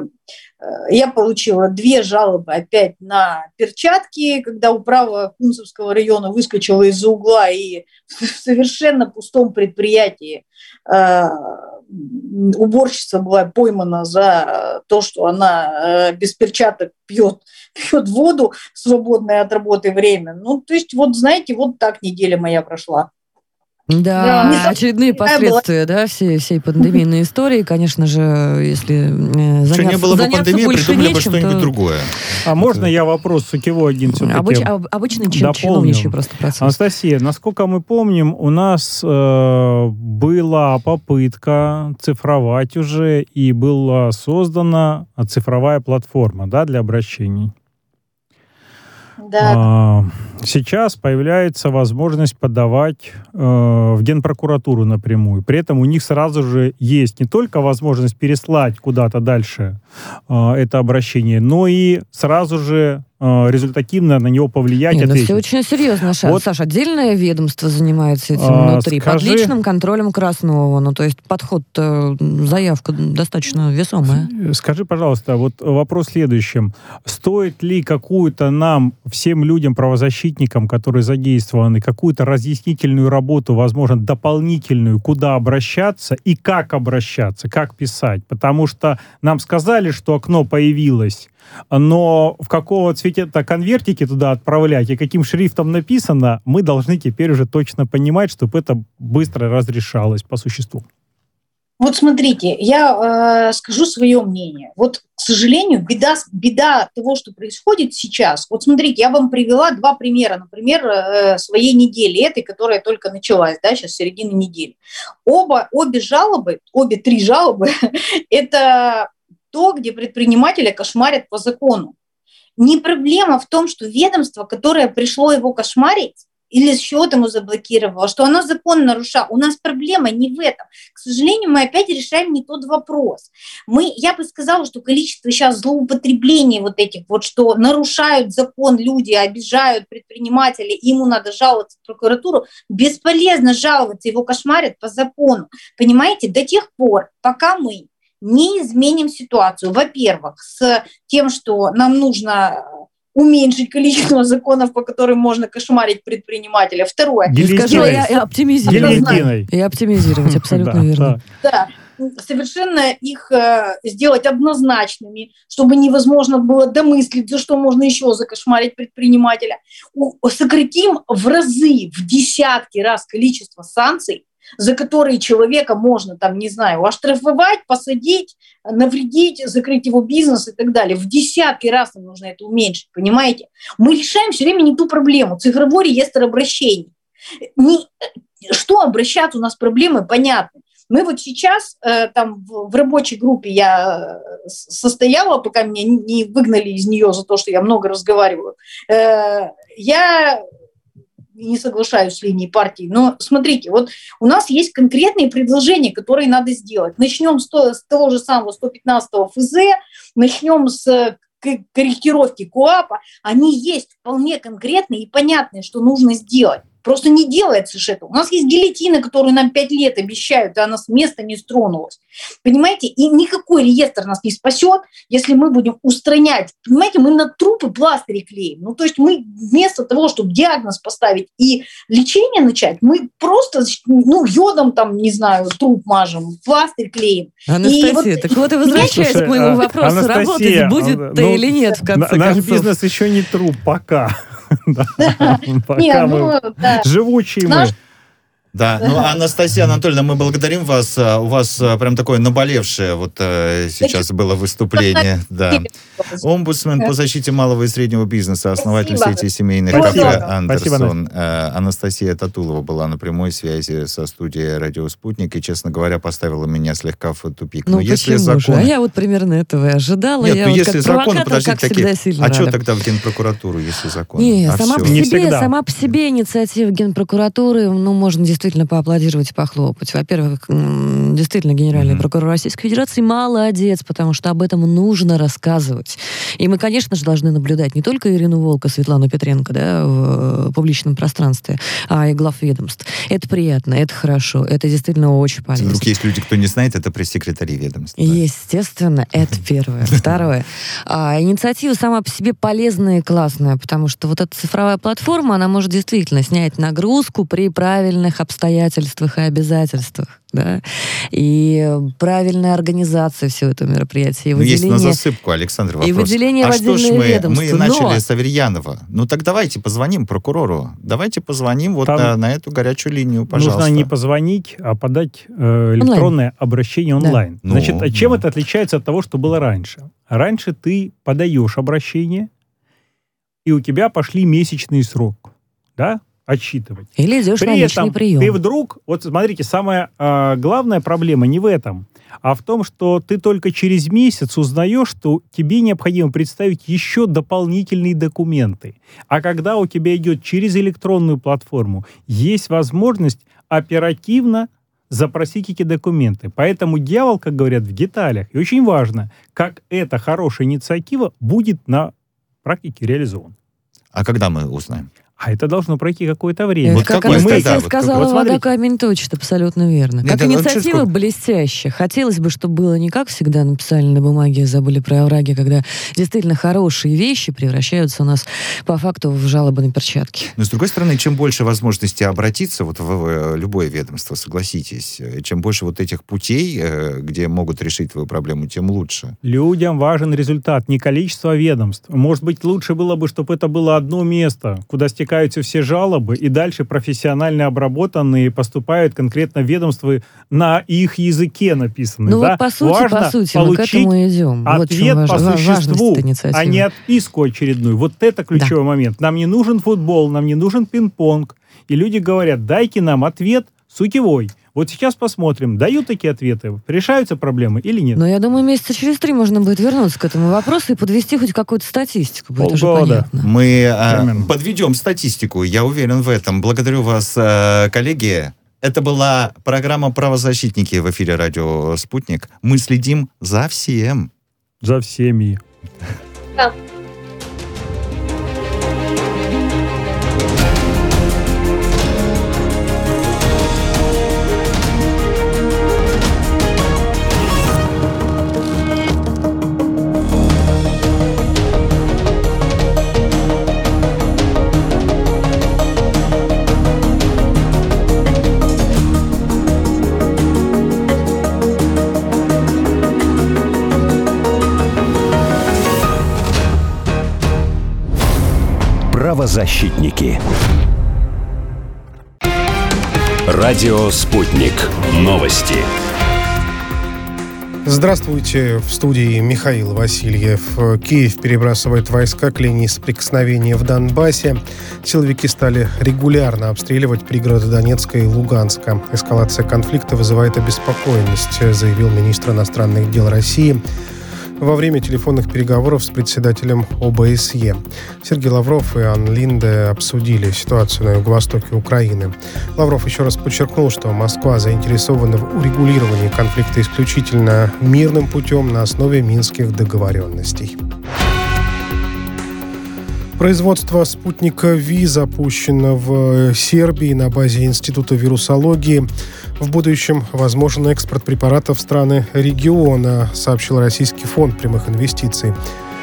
э, Я получила две жалобы опять на перчатки, когда управа Кунцевского района выскочила из-за угла и в совершенно пустом предприятии э, уборщица была поймана за то, что она э, без перчаток пьет, пьет воду свободное от работы время. Ну, то есть, вот знаете, вот так неделя моя прошла. Да, Да. очередные последствия, да, всей, всей пандемийной истории. Конечно же, если э, Что заняться, не было бы заняться пандемии, придумали бы что-нибудь то другое. А можно я вопрос сутевой один все-таки? обыч- об- обычный чин- чиновничий просто процесс. Анастасия, насколько мы помним, у нас э, была попытка цифровать уже, и была создана цифровая платформа да, для обращений. Да. А, Сейчас появляется возможность подавать э, в Генпрокуратуру напрямую. При этом у них сразу же есть не только возможность переслать куда-то дальше э, это обращение, но и сразу же результативно на него повлиять, Не, ну ответить. все очень серьезно, Ша- Вот. Саша. Отдельное ведомство занимается этим А, внутри, под скажи- личным контролем Краснова. Ну, то есть подход, э, заявка достаточно весомая. Скажи, пожалуйста, вот вопрос в следующем. Стоит ли какую-то нам, всем людям, правозащитникам, которые задействованы, какую-то разъяснительную работу, возможно, дополнительную, куда обращаться и как обращаться, как писать? Потому что нам сказали, что окно появилось, но в какого цвета конвертики туда отправлять и каким шрифтом написано, мы должны теперь уже точно понимать, чтобы это быстро разрешалось по существу. Вот смотрите, я э, скажу свое мнение. Вот, к сожалению, беда, беда того, что происходит сейчас. Вот смотрите, я вам привела два примера, например, э, своей недели, этой, которая только началась, да, сейчас середина недели. Оба, обе жалобы, обе три жалобы, это то, где предпринимателя кошмарят по закону. Не проблема в том, что ведомство, которое пришло его кошмарить, или счет ему заблокировала, что оно закон нарушало. У нас проблема не в этом. К сожалению, мы опять решаем не тот вопрос. Мы, я бы сказала, что количество сейчас злоупотреблений вот этих, вот что нарушают закон люди, обижают предпринимателей, ему надо жаловаться в прокуратуру, бесполезно жаловаться, его кошмарят по закону. Понимаете, до тех пор, пока мы не изменим ситуацию, во-первых, с тем, что нам нужно уменьшить количество законов, по которым можно кошмарить предпринимателя. Второе. Скажу, и, и оптимизировать. И оптимизировать, абсолютно верно. Да, совершенно их э, сделать однозначными, чтобы невозможно было домыслить, за что можно еще закошмарить предпринимателя. У, сократим в разы, в десятки раз количество санкций, за которые человека можно, там, не знаю, оштрафовать, посадить, навредить, закрыть его бизнес и так далее. В десятки раз нам нужно это уменьшить, понимаете? Мы решаем все время не ту проблему. Цифровой реестр обращений. Не, что обращаться, у нас проблемы понятны. Мы вот сейчас э, там в, в рабочей группе я э, состояла, пока меня не выгнали из нее за то, что я много разговариваю. Э, я не соглашаюсь с линией партии. Но смотрите, вот у нас есть конкретные предложения, которые надо сделать. Начнем с, то, с того же самого 115 ФЗ, начнем с корректировки КУАПа. Они есть вполне конкретные и понятные, что нужно сделать. Просто не делается же это. У нас есть гильотина, которую нам пять лет обещают, и она с места не стронулась. Понимаете? И никакой реестр нас не спасет, если мы будем устранять. Понимаете, мы на трупы пластыри клеим. Ну, то есть мы вместо того, чтобы диагноз поставить и лечение начать, мы просто, ну, йодом там, не знаю, труп мажем, пластырь клеим. Анастасия, вот, так вот и возвращаясь к моему а, вопросу, Анастасия, работать будет-то ну, или нет, в конце Наш бизнес еще не труп, пока. Пока мы ну, живучие мы. Да, ну, Анастасия Анатольевна, мы благодарим вас. А, у вас а, прям такое наболевшее вот э, сейчас было выступление. Да. Омбудсмен по защите малого и среднего бизнеса, основатель сети семейных кафе Андерсон. Э, Анастасия Татулова была на прямой связи со студией «Радио Спутник», и, честно говоря, поставила меня слегка в тупик. Ну, Но если закон... же? А я вот примерно этого и ожидала. Нет, я ну вот если закон, подождите, такие... А что тогда в Генпрокуратуру, если закон? Не, а сама, по себе, сама по себе инициатива Генпрокуратуры, ну, можно действительно действительно поаплодировать и похлопать. Во-первых, действительно, генеральный mm-hmm. прокурор Российской Федерации молодец, потому что об этом нужно рассказывать. И мы, конечно же, должны наблюдать не только Ирину Волка, Светлану Петренко да, в публичном пространстве, а и глав ведомств. Это приятно, это хорошо, это действительно очень полезно. Вдруг есть люди, кто не знает, это пресс-секретари ведомства. Естественно, это первое. Второе. А, инициатива сама по себе полезная и классная, потому что вот эта цифровая платформа, она может действительно снять нагрузку при правильных обстоятельствах и обязательствах да, и правильная организация всего этого мероприятия. И ну, есть на засыпку, Александр, вопрос. И выделение а в что ж мы, мы начали Но... с Аверьянова. Ну так давайте позвоним прокурору. Давайте позвоним вот на, на эту горячую линию, пожалуйста. Нужно не позвонить, а подать э, электронное онлайн. обращение онлайн. Да. Значит, ну, чем ну. это отличается от того, что было раньше? Раньше ты подаешь обращение, и у тебя пошли месячный срок. Да? Отсчитывать. Или идешь При на этом прием. ты вдруг, вот смотрите, самая э, главная проблема не в этом, а в том, что ты только через месяц узнаешь, что тебе необходимо представить еще дополнительные документы. А когда у тебя идет через электронную платформу, есть возможность оперативно запросить эти документы. Поэтому дьявол, как говорят, в деталях. И очень важно, как эта хорошая инициатива будет на практике реализована. А когда мы узнаем? А это должно пройти какое-то время. Вот как Анастасия сказала, вот вода камень точит, абсолютно верно. Нет, как это, инициатива вот блестящая. Хотелось бы, чтобы было не как всегда написали на бумаге, забыли про овраги, когда действительно хорошие вещи превращаются у нас по факту в жалобы на перчатки. Но с другой стороны, чем больше возможностей обратиться вот в, в любое ведомство, согласитесь, э, чем больше вот этих путей, э, где могут решить твою проблему, тем лучше. Людям важен результат, не количество ведомств. Может быть, лучше было бы, чтобы это было одно место, куда стекают стекаются все жалобы, и дальше профессионально обработанные поступают конкретно ведомства на их языке написаны. Ну да? вот по сути, Важно по сути, мы к этому идем. Ответ вот по существу, а не отписку очередную. Вот это ключевой да. момент. Нам не нужен футбол, нам не нужен пинг-понг. И люди говорят, дайте нам ответ сутевой. Вот сейчас посмотрим, дают такие ответы, решаются проблемы или нет. Но я думаю, месяца через три можно будет вернуться к этому вопросу и подвести хоть какую-то статистику. Будет уже Полгода. понятно. Мы а, Примерно. подведем статистику, я уверен в этом. Благодарю вас, э, коллеги. Это была программа «Правозащитники» в эфире радио «Спутник». Мы следим за всем. За всеми. Правозащитники. Радио «Спутник». Новости. Здравствуйте, в студии Михаил Васильев. Киев перебрасывает войска к линии соприкосновения в Донбассе. Силовики стали регулярно обстреливать пригороды Донецка и Луганска. Эскалация конфликта вызывает обеспокоенность, заявил министр иностранных дел России во время телефонных переговоров с председателем ОБСЕ. Сергей Лавров и Ан Линде обсудили ситуацию на юго-востоке Украины. Лавров еще раз подчеркнул, что Москва заинтересована в урегулировании конфликта исключительно мирным путем на основе минских договоренностей. Производство спутника ВИ запущено в Сербии на базе Института вирусологии. В будущем возможен экспорт препаратов в страны региона, сообщил Российский фонд прямых инвестиций.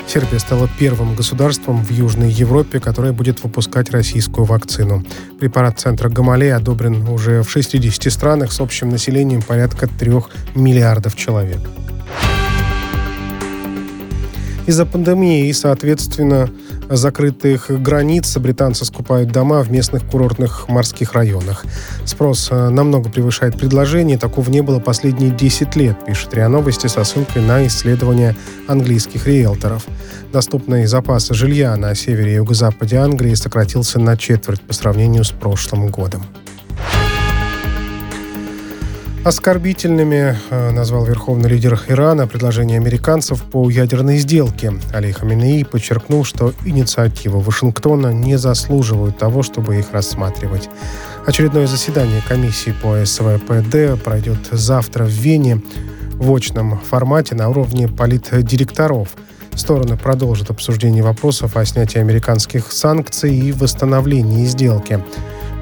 Сербия стала первым государством в Южной Европе, которое будет выпускать российскую вакцину. Препарат центра Гамалей одобрен уже в 60 странах с общим населением порядка 3 миллиардов человек. Из-за пандемии и, соответственно, закрытых границ британцы скупают дома в местных курортных морских районах. Спрос э, намного превышает предложение. Такого не было последние 10 лет, пишет РИА Новости со ссылкой на исследования английских риэлторов. Доступный запас жилья на севере и юго-западе Англии сократился на четверть по сравнению с прошлым годом. Оскорбительными э, назвал верховный лидер Ирана предложение американцев по ядерной сделке. Али Хаминеи подчеркнул, что инициативы Вашингтона не заслуживают того, чтобы их рассматривать. Очередное заседание комиссии по СВПД пройдет завтра в Вене в очном формате на уровне политдиректоров. Стороны продолжат обсуждение вопросов о снятии американских санкций и восстановлении сделки.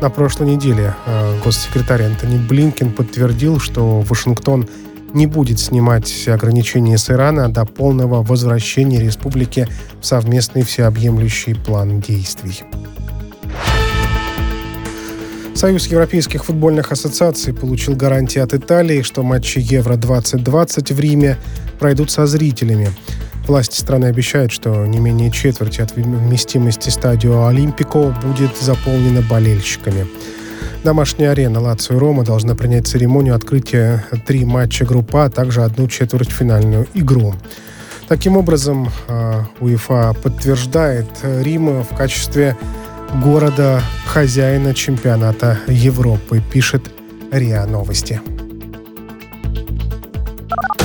На прошлой неделе э, госсекретарь Антони Блинкин подтвердил, что Вашингтон не будет снимать ограничения с Ирана до полного возвращения республики в совместный всеобъемлющий план действий. Союз европейских футбольных ассоциаций получил гарантии от Италии, что матчи Евро-2020 в Риме пройдут со зрителями. Власти страны обещают, что не менее четверти от вместимости стадио Олимпико будет заполнена болельщиками. Домашняя арена Лацио Рома должна принять церемонию открытия три матча группа, а также одну четвертьфинальную игру. Таким образом, э, УЕФА подтверждает Рим в качестве города хозяина чемпионата Европы, пишет РИА Новости.